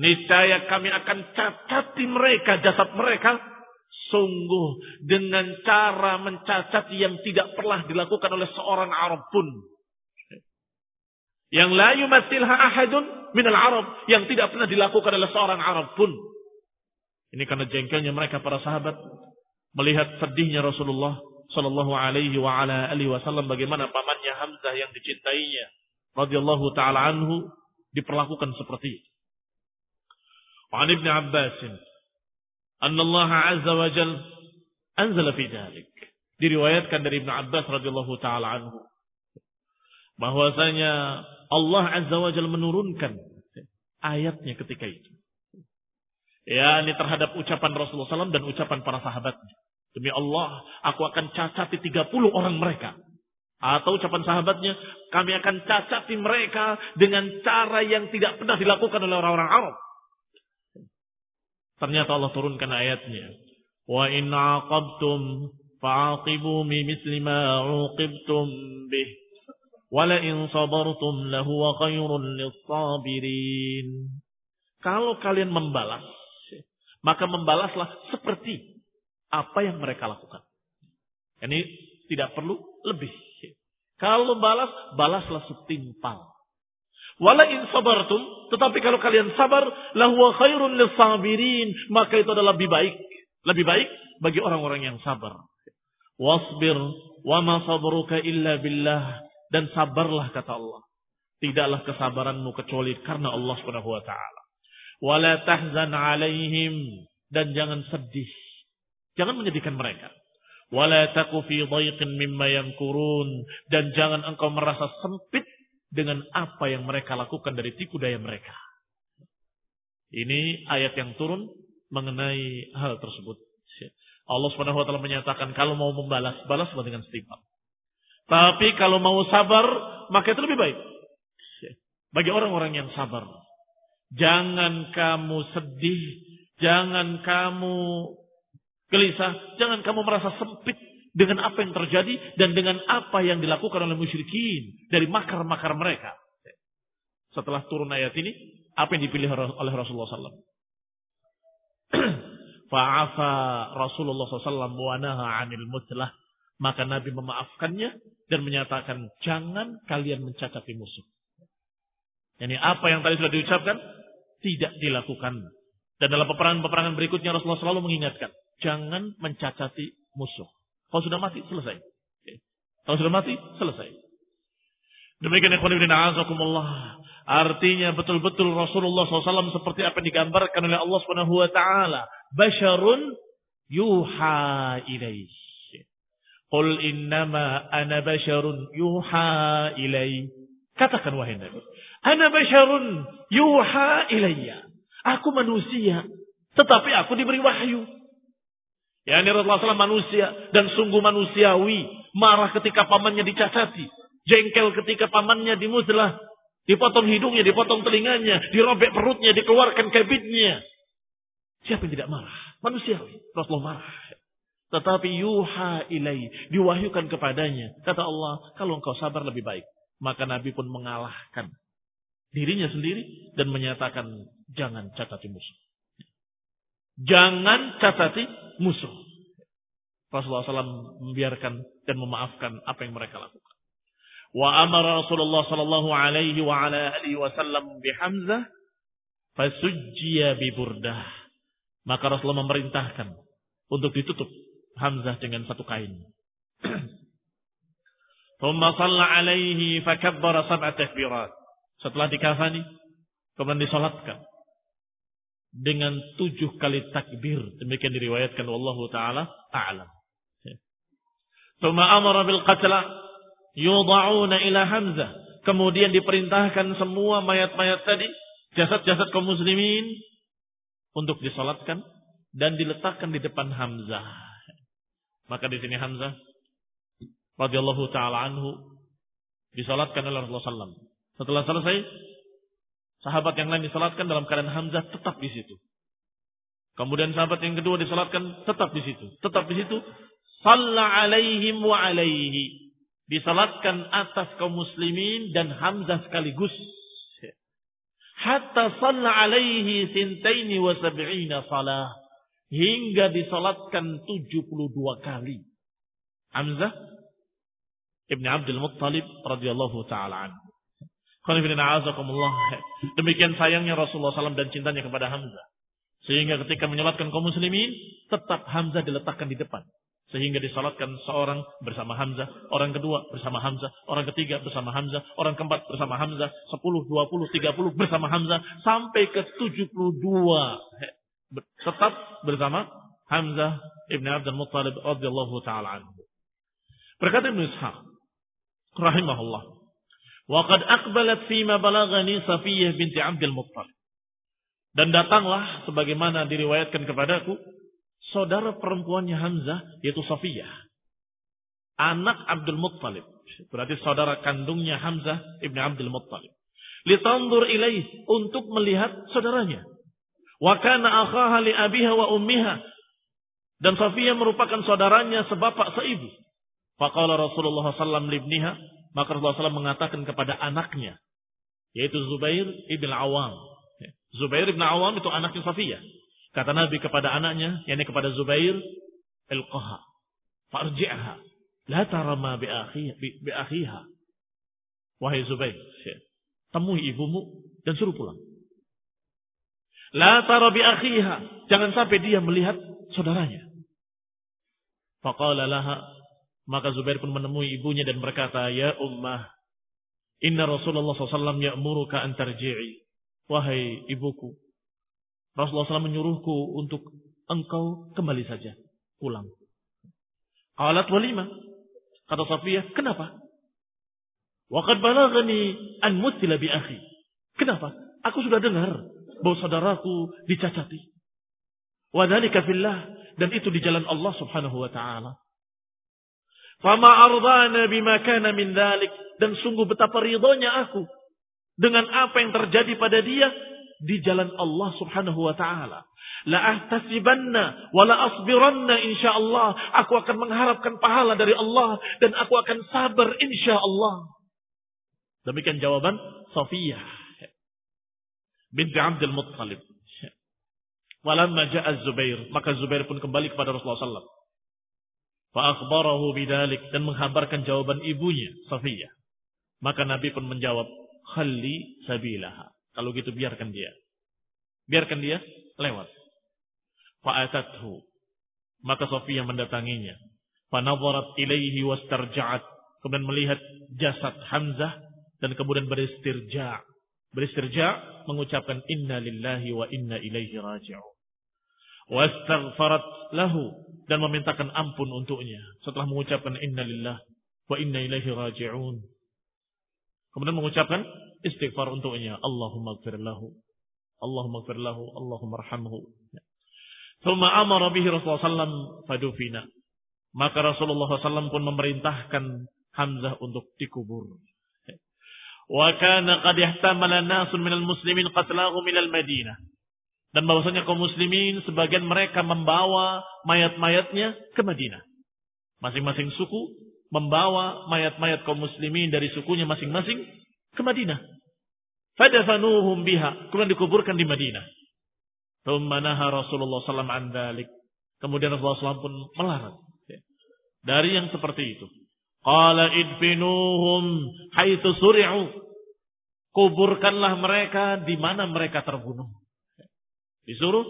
niscaya kami akan cacati mereka, jasad mereka, Sungguh dengan cara mencacat yang tidak pernah dilakukan oleh seorang Arab pun. Yang la yumathilha ahadun minal Arab. Yang tidak pernah dilakukan oleh seorang Arab pun. Ini karena jengkelnya mereka para sahabat. Melihat sedihnya Rasulullah Sallallahu alaihi wa ala alihi wasallam. Bagaimana pamannya Hamzah yang dicintainya. radhiyallahu ta'ala anhu. Diperlakukan seperti itu. Wa ibn Abbasin anna Allah azza wa jal anzala fi dhalik. Diriwayatkan dari Ibnu Abbas radhiyallahu taala anhu bahwasanya Allah azza wa jal menurunkan ayatnya ketika itu. Ya, ini terhadap ucapan Rasulullah SAW dan ucapan para sahabatnya. Demi Allah, aku akan cacati 30 orang mereka. Atau ucapan sahabatnya, kami akan cacati mereka dengan cara yang tidak pernah dilakukan oleh orang-orang Arab. Ternyata Allah turunkan ayatnya. Wa in aqabtum fa'aqibu misli ma uqibtum bih. Wala in sabartum lahu khairun lis-sabirin. Kalau kalian membalas, maka membalaslah seperti apa yang mereka lakukan. Ini tidak perlu lebih. Kalau balas, balaslah setimpal. Wala in sabartum, tetapi kalau kalian sabar, lahu khairun lisabirin, maka itu adalah lebih baik. Lebih baik bagi orang-orang yang sabar. Wasbir wa ma sabruka illa billah dan sabarlah kata Allah. Tidaklah kesabaranmu kecuali karena Allah Subhanahu wa taala. Wala tahzan alaihim dan jangan sedih. Jangan menyedihkan mereka. Wala taku fi dhaiqin mimma yamkurun dan jangan engkau merasa sempit dengan apa yang mereka lakukan dari tipu daya mereka. Ini ayat yang turun mengenai hal tersebut. Allah Subhanahu wa taala menyatakan kalau mau membalas, balaslah dengan setimpal. Tapi kalau mau sabar, maka itu lebih baik. Bagi orang-orang yang sabar. Jangan kamu sedih, jangan kamu gelisah, jangan kamu merasa sempit dengan apa yang terjadi dan dengan apa yang dilakukan oleh musyrikin dari makar-makar mereka. Setelah turun ayat ini, apa yang dipilih oleh Rasulullah SAW? Fa'afa Rasulullah SAW wanaha anil mutlah. Maka Nabi memaafkannya dan menyatakan, jangan kalian mencacati musuh. Ini apa yang tadi sudah diucapkan, tidak dilakukan. Dan dalam peperangan-peperangan berikutnya Rasulullah selalu mengingatkan, jangan mencacati musuh. Kalau sudah mati, selesai. Kalau sudah mati, selesai. Demikian ikhwan ibn a'azakumullah. Artinya betul-betul Rasulullah SAW seperti apa yang digambarkan oleh Allah Subhanahu wa taala, basyarun yuha ilaih. Qul innama ana basyarun yuha ilaih. Katakan wahai Nabi, ana basyarun yuha ilayya. Aku manusia, tetapi aku diberi wahyu. Ya ini Rasulullah SAW manusia dan sungguh manusiawi. Marah ketika pamannya dicacati. Jengkel ketika pamannya dimuslah. Dipotong hidungnya, dipotong telinganya, dirobek perutnya, dikeluarkan kabitnya. Siapa yang tidak marah? Manusiawi. Rasulullah marah. Tetapi yuha ilai. Diwahyukan kepadanya. Kata Allah, kalau engkau sabar lebih baik. Maka Nabi pun mengalahkan dirinya sendiri dan menyatakan jangan catati musuh. Jangan catati musuh. Rasulullah SAW membiarkan dan memaafkan apa yang mereka lakukan. Wa amara Rasulullah sallallahu alaihi wa ala alihi wasallam bi Hamzah fasujjiya bi burdah. Maka Rasulullah memerintahkan untuk ditutup Hamzah dengan satu kain. Thumma shalla alaihi fakabbara sab'a takbirat. Setelah dikafani, kemudian disolatkan dengan tujuh kali takbir. Demikian diriwayatkan wallahu taala a'lam. Thumma amara bil qatla yudha'una ila Hamzah. Kemudian diperintahkan semua mayat-mayat tadi, jasad-jasad kaum muslimin untuk disolatkan dan diletakkan di depan Hamzah. Maka di sini Hamzah radhiyallahu taala anhu disolatkan oleh Rasulullah SAW. Setelah selesai, sahabat yang lain disolatkan dalam keadaan Hamzah tetap di situ. Kemudian sahabat yang kedua disolatkan tetap di situ, tetap di situ. Salla alaihim wa alaihi. Disalatkan atas kaum muslimin dan Hamzah sekaligus. Hatta salla alaihi sintaini wa sab'ina salah. Hingga disalatkan 72 kali. Hamzah Ibn Abdul Muttalib radhiyallahu taala anhu. Demikian sayangnya Rasulullah SAW dan cintanya kepada Hamzah. Sehingga ketika menyolatkan kaum muslimin, tetap Hamzah diletakkan di depan. Sehingga disalatkan seorang bersama Hamzah, orang kedua bersama Hamzah, orang ketiga bersama Hamzah, orang keempat bersama Hamzah, sepuluh, dua puluh, tiga puluh bersama Hamzah, sampai ke tujuh puluh dua. Tetap bersama Hamzah ibn Abdul Muttalib radhiyallahu taala anhu. Berkata Ibn Ishaq, rahimahullah, wa qad aqbalat fima balagani Safiyah binti Abdul Muttalib. Dan datanglah sebagaimana diriwayatkan kepadaku saudara perempuannya Hamzah yaitu Safiyah. Anak Abdul Muttalib. Berarti saudara kandungnya Hamzah ibni Abdul Muttalib. Litandur ilaih untuk melihat saudaranya. Wa kana akhaha li abiha wa ummiha. Dan Safiyah merupakan saudaranya sebapak seibu. Faqala Rasulullah sallam libniha. Maka Rasulullah SAW mengatakan kepada anaknya. Yaitu Zubair ibn Awam. Zubair ibn Awam itu anaknya Safiyah. Kata Nabi kepada anaknya, yakni kepada Zubair, ilqaha, farji'aha, la tarama bi akhiha. Wahai Zubair, temui ibumu dan suruh pulang. La tara bi akhiha, jangan sampai dia melihat saudaranya. Faqala laha, maka Zubair pun menemui ibunya dan berkata, Ya ummah, inna Rasulullah SAW ya'muruka an tarji'i. Wahai ibuku, Rasulullah SAW menyuruhku untuk engkau kembali saja, pulang. Alat walima. Kata Safiyah, kenapa? Waqad balagani an mutila bi akhi. Kenapa? Aku sudah dengar bahwa saudaraku dicacati. Wadhalika fillah. Dan itu di jalan Allah subhanahu wa ta'ala. Fama ardana bima kana min dhalik. Dan sungguh betapa ridhonya aku. Dengan apa yang terjadi pada dia di jalan Allah Subhanahu wa taala. La ahtasibanna wa la asbiranna insyaallah. Aku akan mengharapkan pahala dari Allah dan aku akan sabar insyaallah. Demikian jawaban Safiyah binti Abdul Muttalib. Walamma ja'a Zubair, maka Zubair pun kembali kepada Rasulullah SAW. Fa'akhbarahu bidalik dan menghabarkan jawaban ibunya, Safiyah. Maka Nabi pun menjawab, Khalli sabilaha. Kalau gitu biarkan dia. Biarkan dia lewat. Fa'atathu. Maka Sofia mendatanginya. Fanadharat ilaihi wastarja'at. Kemudian melihat jasad Hamzah dan kemudian beristirja. Beristirja mengucapkan inna lillahi wa inna ilaihi raji'un. Wastaghfarat lahu dan memintakan ampun untuknya setelah mengucapkan inna lillah wa inna ilaihi raji'un. Kemudian mengucapkan istighfar untuknya. Allahumma gfir lahu. Allahumma gfir lahu. Allahumma rahamhu. Thumma amara bihi Rasulullah SAW fadufina. Maka Rasulullah SAW pun memerintahkan Hamzah untuk dikubur. Wa kana qad ihtamala nasun minal muslimin qatlahu minal Madinah. Dan bahwasanya kaum muslimin sebagian mereka membawa mayat-mayatnya ke Madinah. Masing-masing suku membawa mayat-mayat kaum muslimin dari sukunya masing-masing ke Madinah. Fadafanuhum biha. Kemudian dikuburkan di Madinah. Tumanaha Rasulullah SAW an dalik. Kemudian Rasulullah SAW pun melarang. Dari yang seperti itu. Qala idfinuhum haitsu suri'u. Kuburkanlah mereka di mana mereka terbunuh. Disuruh,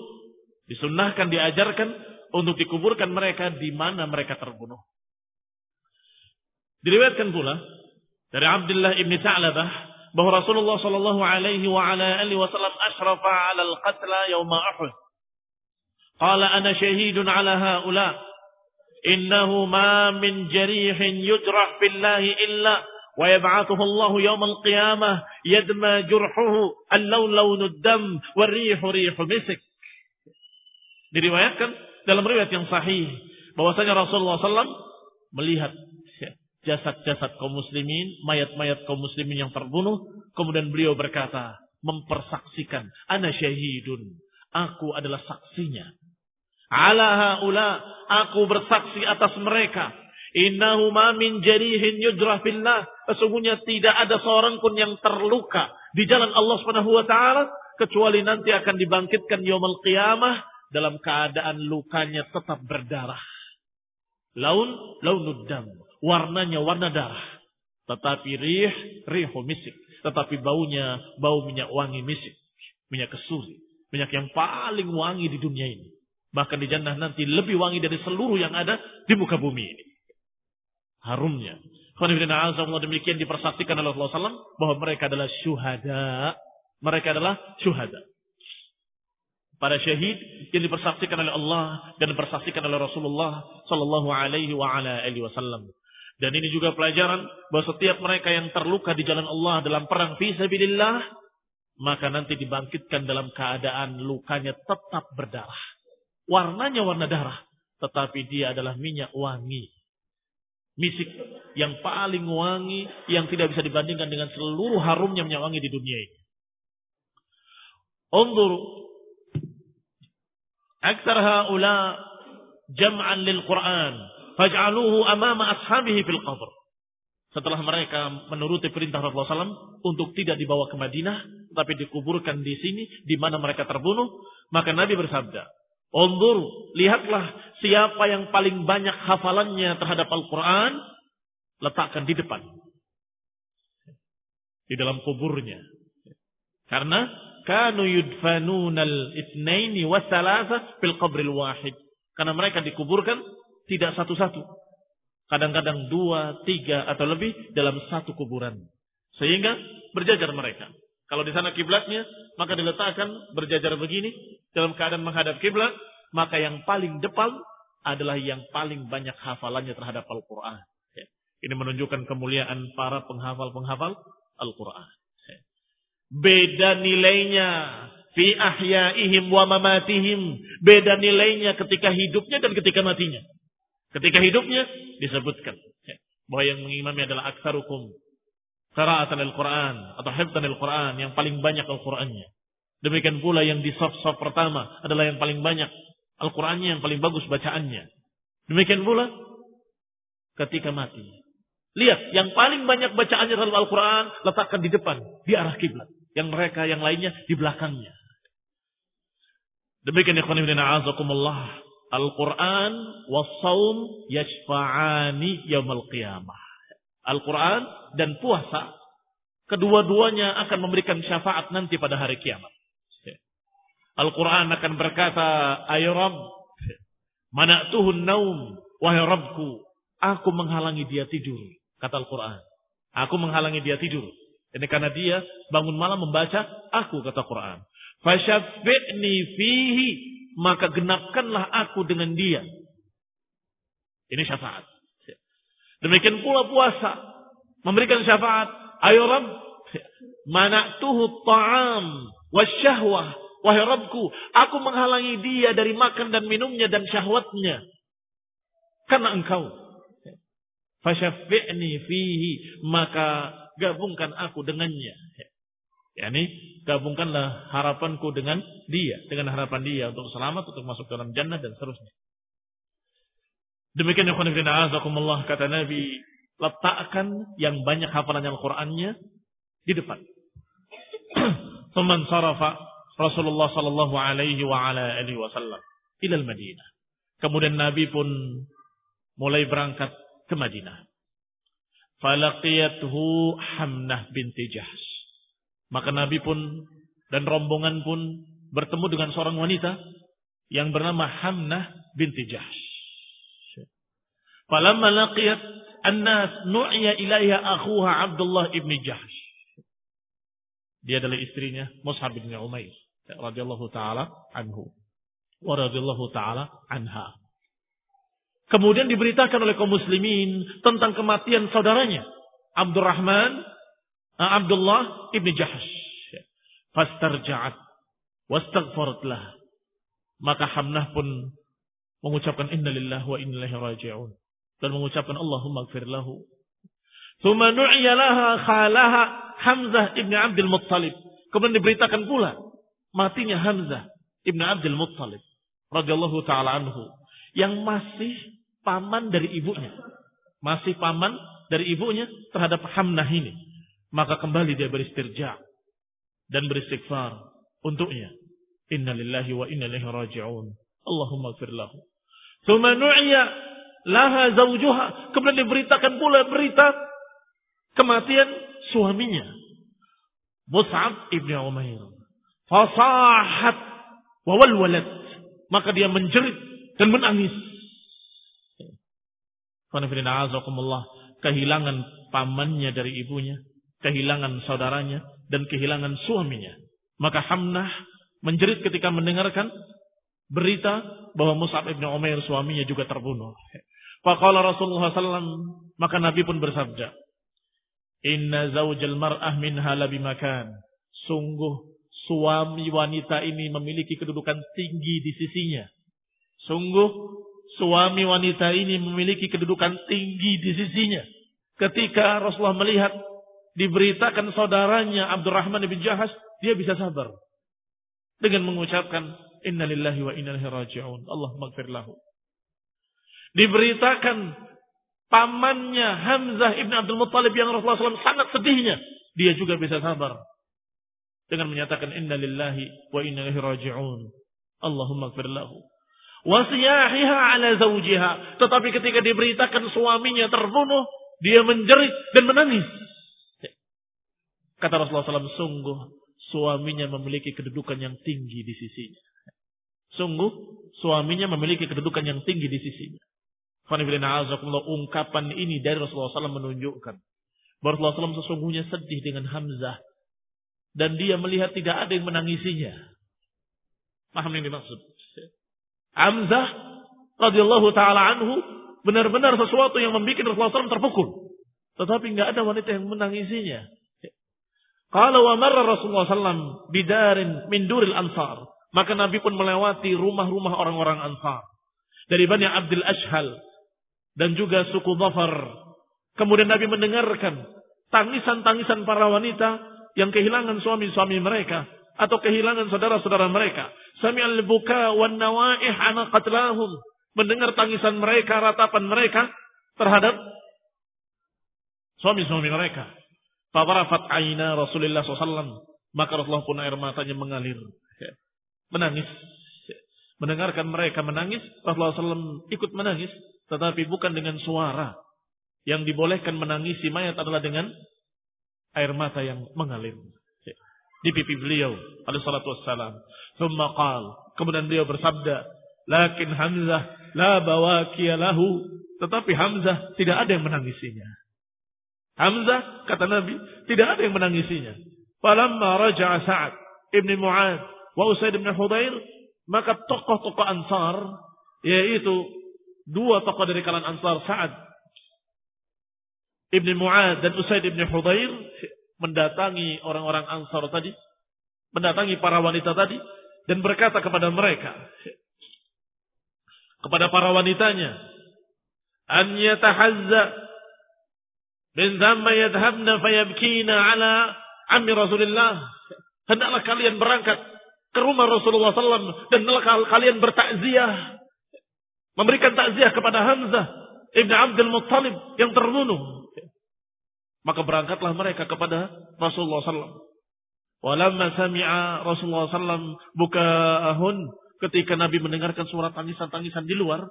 disunnahkan, diajarkan untuk dikuburkan mereka di mana mereka terbunuh. Diriwayatkan pula dari Abdullah ibn Ta'labah bahwa Rasulullah sallallahu alaihi wa ala alihi wasallam asyrafa 'ala al-qatla yaum Uhud. Qala ana syahidun 'ala haula innahu ma min jarihin yujrah billahi illa ويبعثه الله يوم القيامة يدمى جرحه اللون لون الدم والريح ريح مسك diriwayatkan dalam riwayat yang sahih bahwasanya Rasulullah SAW melihat jasad-jasad kaum muslimin, mayat-mayat kaum muslimin yang terbunuh, kemudian beliau berkata, mempersaksikan, ana syahidun, aku adalah saksinya. Ala haula, aku bersaksi atas mereka Innahu ma min jarihin yujrah fillah. Sesungguhnya tidak ada seorang pun yang terluka di jalan Allah Subhanahu wa taala kecuali nanti akan dibangkitkan yaumul qiyamah dalam keadaan lukanya tetap berdarah. Laun launud dam, warnanya warna darah. Tetapi rih rihu misik, tetapi baunya bau minyak wangi misik, minyak kesuri, minyak yang paling wangi di dunia ini. Bahkan di jannah nanti lebih wangi dari seluruh yang ada di muka bumi ini harumnya. Allah demikian dipersaksikan oleh Rasulullah SAW bahwa mereka adalah syuhada. Mereka adalah syuhada. Para syahid yang dipersaksikan oleh Allah dan dipersaksikan oleh Rasulullah Sallallahu Alaihi Wasallam. Dan ini juga pelajaran bahwa setiap mereka yang terluka di jalan Allah dalam perang fisabilillah maka nanti dibangkitkan dalam keadaan lukanya tetap berdarah. Warnanya warna darah, tetapi dia adalah minyak wangi misik yang paling wangi yang tidak bisa dibandingkan dengan seluruh harumnya minyak wangi di dunia ini. Undur aktsar haula jam'an lil Quran faj'aluhu amama ashabihi fil qabr. Setelah mereka menuruti perintah Rasulullah SAW untuk tidak dibawa ke Madinah, tapi dikuburkan di sini, di mana mereka terbunuh, maka Nabi bersabda, Ondur, lihatlah siapa yang paling banyak hafalannya terhadap Al-Quran, letakkan di depan. Di dalam kuburnya. Karena kanu yudfanunal itnaini wasalasa fil qabril wahid. Karena mereka dikuburkan tidak satu-satu. Kadang-kadang dua, tiga, atau lebih dalam satu kuburan. Sehingga berjajar mereka. Kalau di sana kiblatnya, maka diletakkan berjajar begini dalam keadaan menghadap kiblat, maka yang paling depan adalah yang paling banyak hafalannya terhadap Al-Quran. Ini menunjukkan kemuliaan para penghafal-penghafal Al-Quran. Beda nilainya fi ahyaihim wa mamatihim. Beda nilainya ketika hidupnya dan ketika matinya. Ketika hidupnya disebutkan bahwa yang mengimami adalah aksarukum qira'atan al-Quran atau hifdan al-Quran yang paling banyak Al-Qurannya. Demikian pula yang di saf-saf pertama adalah yang paling banyak Al-Qurannya yang paling bagus bacaannya. Demikian pula ketika mati. Lihat, yang paling banyak bacaannya dalam Al-Quran letakkan di depan, di arah kiblat. Yang mereka yang lainnya di belakangnya. Demikian ikhwan ibn a'azakumullah. Al-Quran was-saum yashfa'ani yaumal qiyamah. Al-Quran dan puasa, kedua-duanya akan memberikan syafaat nanti pada hari kiamat. Al-Quran akan berkata, Ayo Rabb, tuhun naum, wahai Rabbku, aku menghalangi dia tidur. Kata Al-Quran. Aku menghalangi dia tidur. Ini karena dia bangun malam membaca, aku kata Quran. Fasyafi'ni fihi, maka genapkanlah aku dengan dia. Ini syafaat. Demikian pula puasa. Memberikan syafaat. Ayo Rabb. Mana'tuhu ta'am. Wasyahwah. Wahai Rabbku. Aku menghalangi dia dari makan dan minumnya dan syahwatnya. Karena engkau. Fasyafi'ni fihi. Maka gabungkan aku dengannya. yakni gabungkanlah harapanku dengan dia, dengan harapan dia untuk selamat, untuk masuk dalam jannah dan seterusnya. Demikian ya azakumullah kata Nabi, letakkan yang banyak hafalan Al-Qur'annya di depan. Thumman sarafa Rasulullah sallallahu alaihi wa ala alihi wasallam ila Madinah. Kemudian Nabi pun mulai berangkat ke Madinah. Falaqiyathu Hamnah binti Jahsh. Maka Nabi pun dan rombongan pun bertemu dengan seorang wanita yang bernama Hamnah binti Jahsh. Falamma laqiyat an-nas nu'ya ilaiha akhuha Abdullah ibn Jahsh. Dia adalah istrinya Mus'ab bin Umair radhiyallahu taala anhu wa radhiyallahu taala anha. Kemudian diberitakan oleh kaum muslimin tentang kematian saudaranya Abdurrahman uh, Abdullah ibn Jahsh. Fastarja'at wastaghfarat lah. Maka Hamnah pun mengucapkan inna lillahi wa inna ilaihi raji'un dan mengucapkan Allahumma gfir lahu. Thumma nu'ya laha khalaha Hamzah ibn Abdul Muttalib. Kemudian diberitakan pula matinya Hamzah ibn Abdul Muttalib radhiyallahu taala anhu yang masih paman dari ibunya. Masih paman dari ibunya terhadap Hamnah ini. Maka kembali dia beristirja dan beristighfar untuknya. Inna lillahi wa inna ilaihi raji'un. Allahumma gfir lahu. Thumma nu'ya laha zawjuha. Kemudian diberitakan pula berita kematian suaminya. Mus'ab ibn Umair. Fasahat wawalwalat. Maka dia menjerit dan menangis. Kehilangan pamannya dari ibunya. Kehilangan saudaranya. Dan kehilangan suaminya. Maka Hamnah menjerit ketika mendengarkan berita bahwa Mus'ab ibn Umair suaminya juga terbunuh. Faqala Rasulullah SAW, maka Nabi pun bersabda, Inna zawjal mar'ah minha labi makan. Sungguh suami wanita ini memiliki kedudukan tinggi di sisinya. Sungguh suami wanita ini memiliki kedudukan tinggi di sisinya. Ketika Rasulullah melihat diberitakan saudaranya Abdurrahman bin Jahas, dia bisa sabar. Dengan mengucapkan, Inna lillahi wa inna ilaihi raji'un. Allah maghfir lahu diberitakan pamannya Hamzah ibn Abdul Muttalib yang Rasulullah SAW sangat sedihnya. Dia juga bisa sabar. Dengan menyatakan inna lillahi wa inna ilaihi raji'un. Allahumma gfir lahu. Wasiyahiha ala zawjiha. Tetapi ketika diberitakan suaminya terbunuh, dia menjerit dan menangis. Kata Rasulullah SAW, sungguh suaminya memiliki kedudukan yang tinggi di sisinya. Sungguh suaminya memiliki kedudukan yang tinggi di sisinya. Ungkapan ini dari Rasulullah SAW menunjukkan bahwa Rasulullah SAW sesungguhnya sedih dengan Hamzah dan dia melihat tidak ada yang menangisinya. Paham yang dimaksud? Hamzah radhiyallahu taala anhu benar-benar sesuatu yang membuat Rasulullah SAW terpukul. Tetapi nggak ada wanita yang menangisinya. Kalau wa Rasulullah SAW bidarin min duril ansar. Maka Nabi pun melewati rumah-rumah orang-orang ansar. Dari Bani Abdul Ashhal dan juga suku Dhafar. Kemudian Nabi mendengarkan tangisan-tangisan para wanita yang kehilangan suami-suami mereka atau kehilangan saudara-saudara mereka. Sami'al buka wan nawaih ana qatlahum. Mendengar tangisan mereka, ratapan mereka terhadap suami-suami mereka. Fawarafat aina Rasulullah SAW. Maka Rasulullah pun air matanya mengalir. Menangis. Mendengarkan mereka menangis, Rasulullah SAW ikut menangis. Tetapi bukan dengan suara. Yang dibolehkan menangisi mayat adalah dengan air mata yang mengalir. Di pipi beliau. Alaihissalatu wassalam. Thumma qal. Kemudian beliau bersabda. Lakin Hamzah la bawakiya lahu. Tetapi Hamzah tidak ada yang menangisinya. Hamzah, kata Nabi, tidak ada yang menangisinya. Falamma raja'a Sa'ad ibn Mu'ad wa Usaid ibn Hudair, maka tokoh-tokoh Ansar, yaitu dua tokoh dari kalangan Ansar Sa'ad Ibn Mu'ad dan Usaid Ibn Hudair mendatangi orang-orang Ansar tadi, mendatangi para wanita tadi dan berkata kepada mereka kepada para wanitanya an yatahazza min dhamma yadhhabna fayabkina ala ammi Rasulullah, hendaklah kalian berangkat ke rumah Rasulullah SAW dan kalian bertakziah, memberikan takziah kepada Hamzah ibn Abdul Muttalib yang terbunuh. Maka berangkatlah mereka kepada Rasulullah SAW. Walamma sami'a Rasulullah SAW buka'ahun ketika Nabi mendengarkan suara tangisan-tangisan di luar,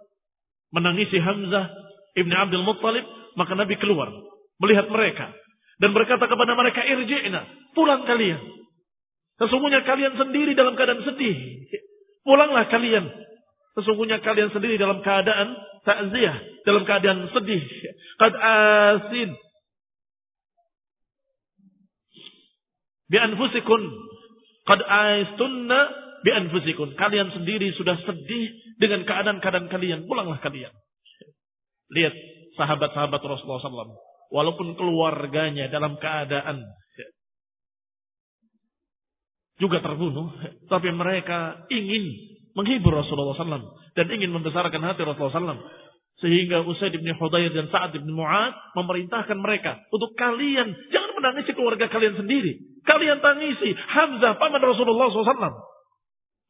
menangisi Hamzah ibn Abdul Muttalib, maka Nabi keluar melihat mereka dan berkata kepada mereka irji'na, pulang kalian. Sesungguhnya kalian sendiri dalam keadaan sedih. Pulanglah kalian. Sesungguhnya kalian sendiri dalam keadaan takziah, dalam keadaan sedih. Qad asin bi anfusikun qad aistunna bi anfusikun. Kalian sendiri sudah sedih dengan keadaan-keadaan kalian. Pulanglah kalian. Lihat sahabat-sahabat Rasulullah SAW. Walaupun keluarganya dalam keadaan juga terbunuh, tapi mereka ingin menghibur Rasulullah SAW dan ingin membesarkan hati Rasulullah SAW. Sehingga Usaid bin Hudayr dan Sa'ad bin Mu'ad memerintahkan mereka untuk kalian jangan menangisi keluarga kalian sendiri. Kalian tangisi Hamzah paman Rasulullah SAW.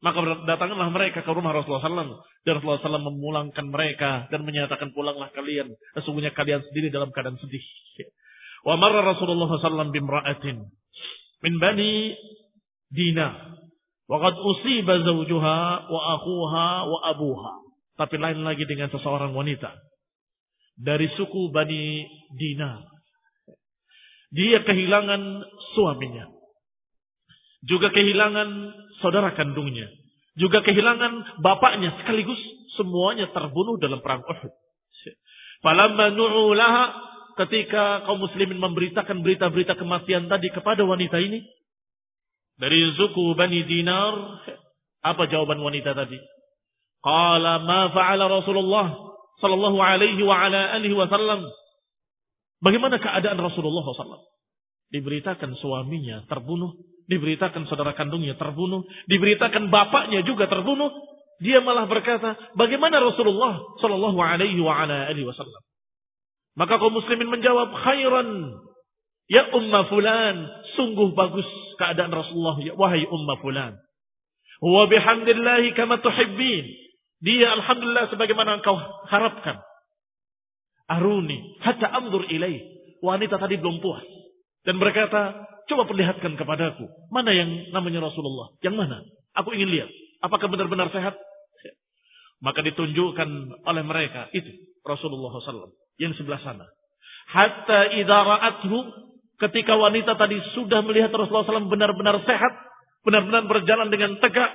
Maka datanglah mereka ke rumah Rasulullah SAW. Dan Rasulullah SAW memulangkan mereka dan menyatakan pulanglah kalian. Sesungguhnya kalian sendiri dalam keadaan sedih. Wa marra Rasulullah SAW bimra'atin min bani Dina. Wa qad usiba zawjuha wa akhuha wa abuha. Tapi lain lagi dengan seseorang wanita. Dari suku Bani Dina. Dia kehilangan suaminya. Juga kehilangan saudara kandungnya. Juga kehilangan bapaknya sekaligus semuanya terbunuh dalam perang Uhud. Falamma nu'ulaha ketika kaum muslimin memberitakan berita-berita kematian tadi kepada wanita ini dari suku Bani Dinar apa jawaban wanita tadi? Qala ma fa'ala Rasulullah sallallahu alaihi wa ala alihi wasallam Bagaimana keadaan Rasulullah SAW? Diberitakan suaminya terbunuh, diberitakan saudara kandungnya terbunuh, diberitakan bapaknya juga terbunuh. Dia malah berkata, bagaimana Rasulullah Sallallahu Alaihi Wasallam? Maka kaum muslimin menjawab, khairan, ya umma fulan, sungguh bagus keadaan Rasulullah, ya wahai umma fulan. Wa bihamdillahi kama tuhibbin. Dia alhamdulillah sebagaimana engkau harapkan. Aruni hatta amdur ilaih. Wanita tadi belum puas dan berkata, "Coba perlihatkan kepadaku, mana yang namanya Rasulullah? Yang mana? Aku ingin lihat. Apakah benar-benar sehat?" Maka ditunjukkan oleh mereka itu Rasulullah SAW yang sebelah sana. Hatta idza ketika wanita tadi sudah melihat Rasulullah SAW benar-benar sehat, benar-benar berjalan dengan tegak,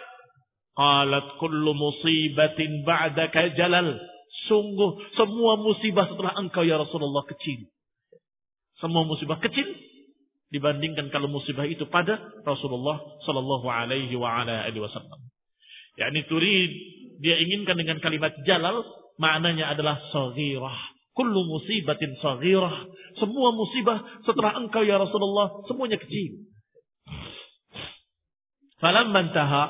qalat kullu musibatin ba'daka jalal Sungguh semua musibah setelah engkau ya Rasulullah kecil. Semua musibah kecil dibandingkan kalau musibah itu pada Rasulullah Sallallahu Alaihi Wasallam. Yani turid dia inginkan dengan kalimat jalal maknanya adalah saghirah. Kullu musibatin saghirah. Semua musibah setelah engkau ya Rasulullah semuanya kecil. Falamma intaha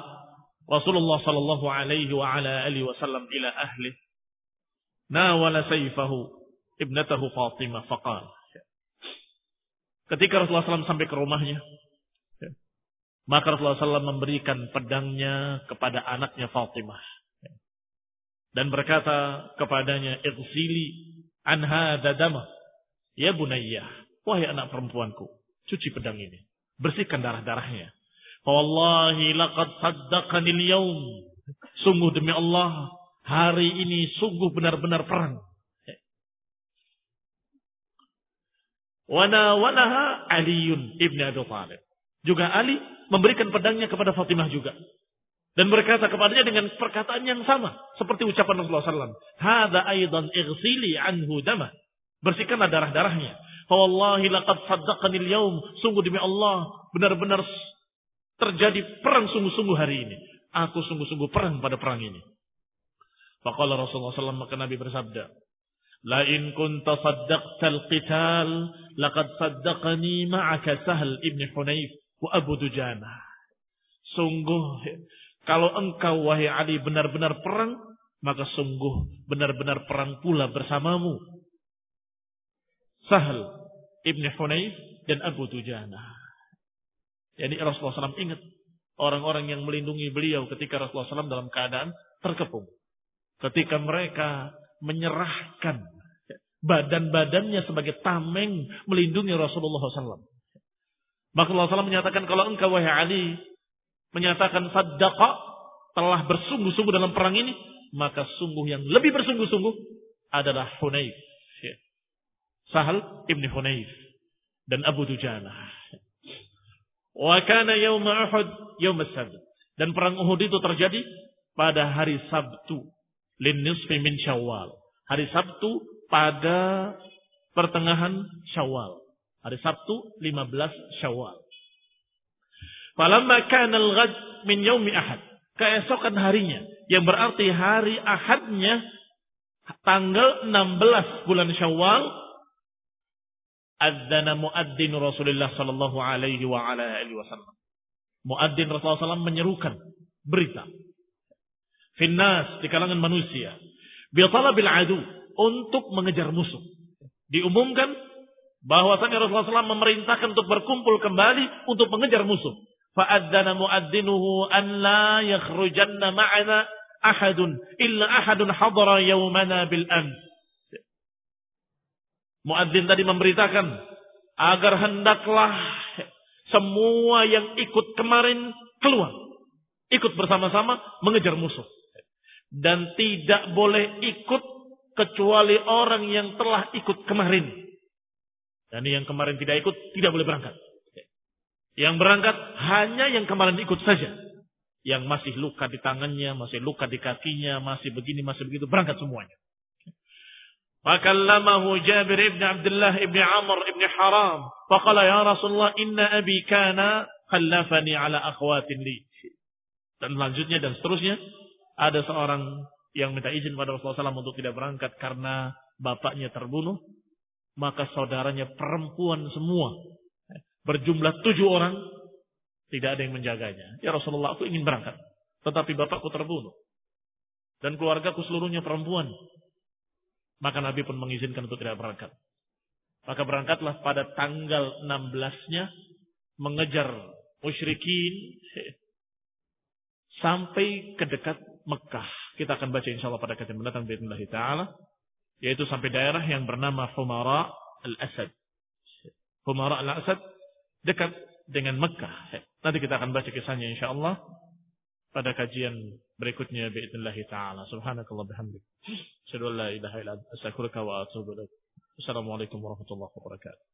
Rasulullah sallallahu alaihi wa ala alihi wasallam ila ahli nawala sayfahu ibnatahu Fatimah faqal. Ketika Rasulullah SAW sampai ke rumahnya, maka Rasulullah SAW memberikan pedangnya kepada anaknya Fatimah. Dan berkata kepadanya, Anha dadama. Ya bunayya, wahai anak perempuanku, cuci pedang ini. Bersihkan darah-darahnya. Wallahi laqad saddaqanil yawm. Sungguh demi Allah, Hari ini sungguh benar-benar perang. Wana wanaha Aliun ibn Abi Thalib. Juga Ali memberikan pedangnya kepada Fatimah juga. Dan berkata kepadanya dengan perkataan yang sama. Seperti ucapan Rasulullah SAW. Hada aidan ighsili anhu dama. Bersihkanlah darah-darahnya. Fawallahi laqad saddaqanil yaum. Sungguh demi Allah. Benar-benar terjadi perang sungguh-sungguh hari ini. Aku sungguh-sungguh perang pada perang ini. Faqala Rasulullah SAW maka Nabi bersabda, La in kunta saddaqtal qital laqad saddaqani ma'aka Sahal ibn Hunayf wa Abu Dujana. Sungguh kalau engkau wahai Ali benar-benar perang, maka sungguh benar-benar perang pula bersamamu. Sahal ibn Hunayf dan Abu Dujana. Jadi Rasulullah SAW ingat orang-orang yang melindungi beliau ketika Rasulullah SAW dalam keadaan terkepung. Ketika mereka menyerahkan badan-badannya sebagai tameng melindungi Rasulullah SAW. Maka Rasulullah SAW menyatakan kalau engkau wahai Ali menyatakan saddaqa telah bersungguh-sungguh dalam perang ini, maka sungguh yang lebih bersungguh-sungguh adalah Hunayf. Sahal ibn Hunayf dan Abu Dujana. Wa kana yawma Uhud yawma Sabt. Dan perang Uhud itu terjadi pada hari Sabtu. Linnisfi min Syawal. Hari Sabtu pada pertengahan Syawal. Hari Sabtu 15 Syawal. Falamma kana al-ghad min yaumi Ahad. Keesokan harinya yang berarti hari Ahadnya tanggal 16 bulan Syawal adzana muadzin Rasulullah sallallahu alaihi wa ala alihi wasallam. Muadzin Rasulullah SAW menyerukan berita. Finnas di kalangan manusia. Bi talabil adu untuk mengejar musuh. Diumumkan bahwasanya Rasulullah SAW memerintahkan untuk berkumpul kembali untuk mengejar musuh. Muadzinuhu an la yakhrujanna ma'ana ahadun illa ahadun hadara yawmana bil ams Muadzin tadi memberitakan agar hendaklah semua yang ikut kemarin keluar. Ikut bersama-sama mengejar musuh. Dan tidak boleh ikut kecuali orang yang telah ikut kemarin. Dan yang kemarin tidak ikut tidak boleh berangkat. Yang berangkat hanya yang kemarin ikut saja. Yang masih luka di tangannya, masih luka di kakinya, masih begini, masih begitu, berangkat semuanya. Fakallamahu Jabir ibn Abdullah ibn Amr ibn Haram. Fakala ya Rasulullah inna abi kana khallafani ala akhwatin li. Dan selanjutnya dan seterusnya. Ada seorang yang minta izin pada Rasulullah SAW untuk tidak berangkat karena bapaknya terbunuh. Maka saudaranya perempuan semua berjumlah tujuh orang tidak ada yang menjaganya ya Rasulullah aku ingin berangkat tetapi bapakku terbunuh dan keluargaku seluruhnya perempuan maka Nabi pun mengizinkan untuk tidak berangkat. Maka berangkatlah pada tanggal 16-nya mengejar musyrikin sampai ke dekat Mekah. Kita akan baca insya Allah pada kajian mendatang bismillah taala yaitu sampai daerah yang bernama Humara al-Asad. Humara al-Asad dekat dengan Mekah. Nanti kita akan baca kisahnya insya Allah pada kajian berikutnya bi'idnillahi taala. Subhanakallah bihamdik. Asyhadu an la. Assalamualaikum warahmatullahi wabarakatuh.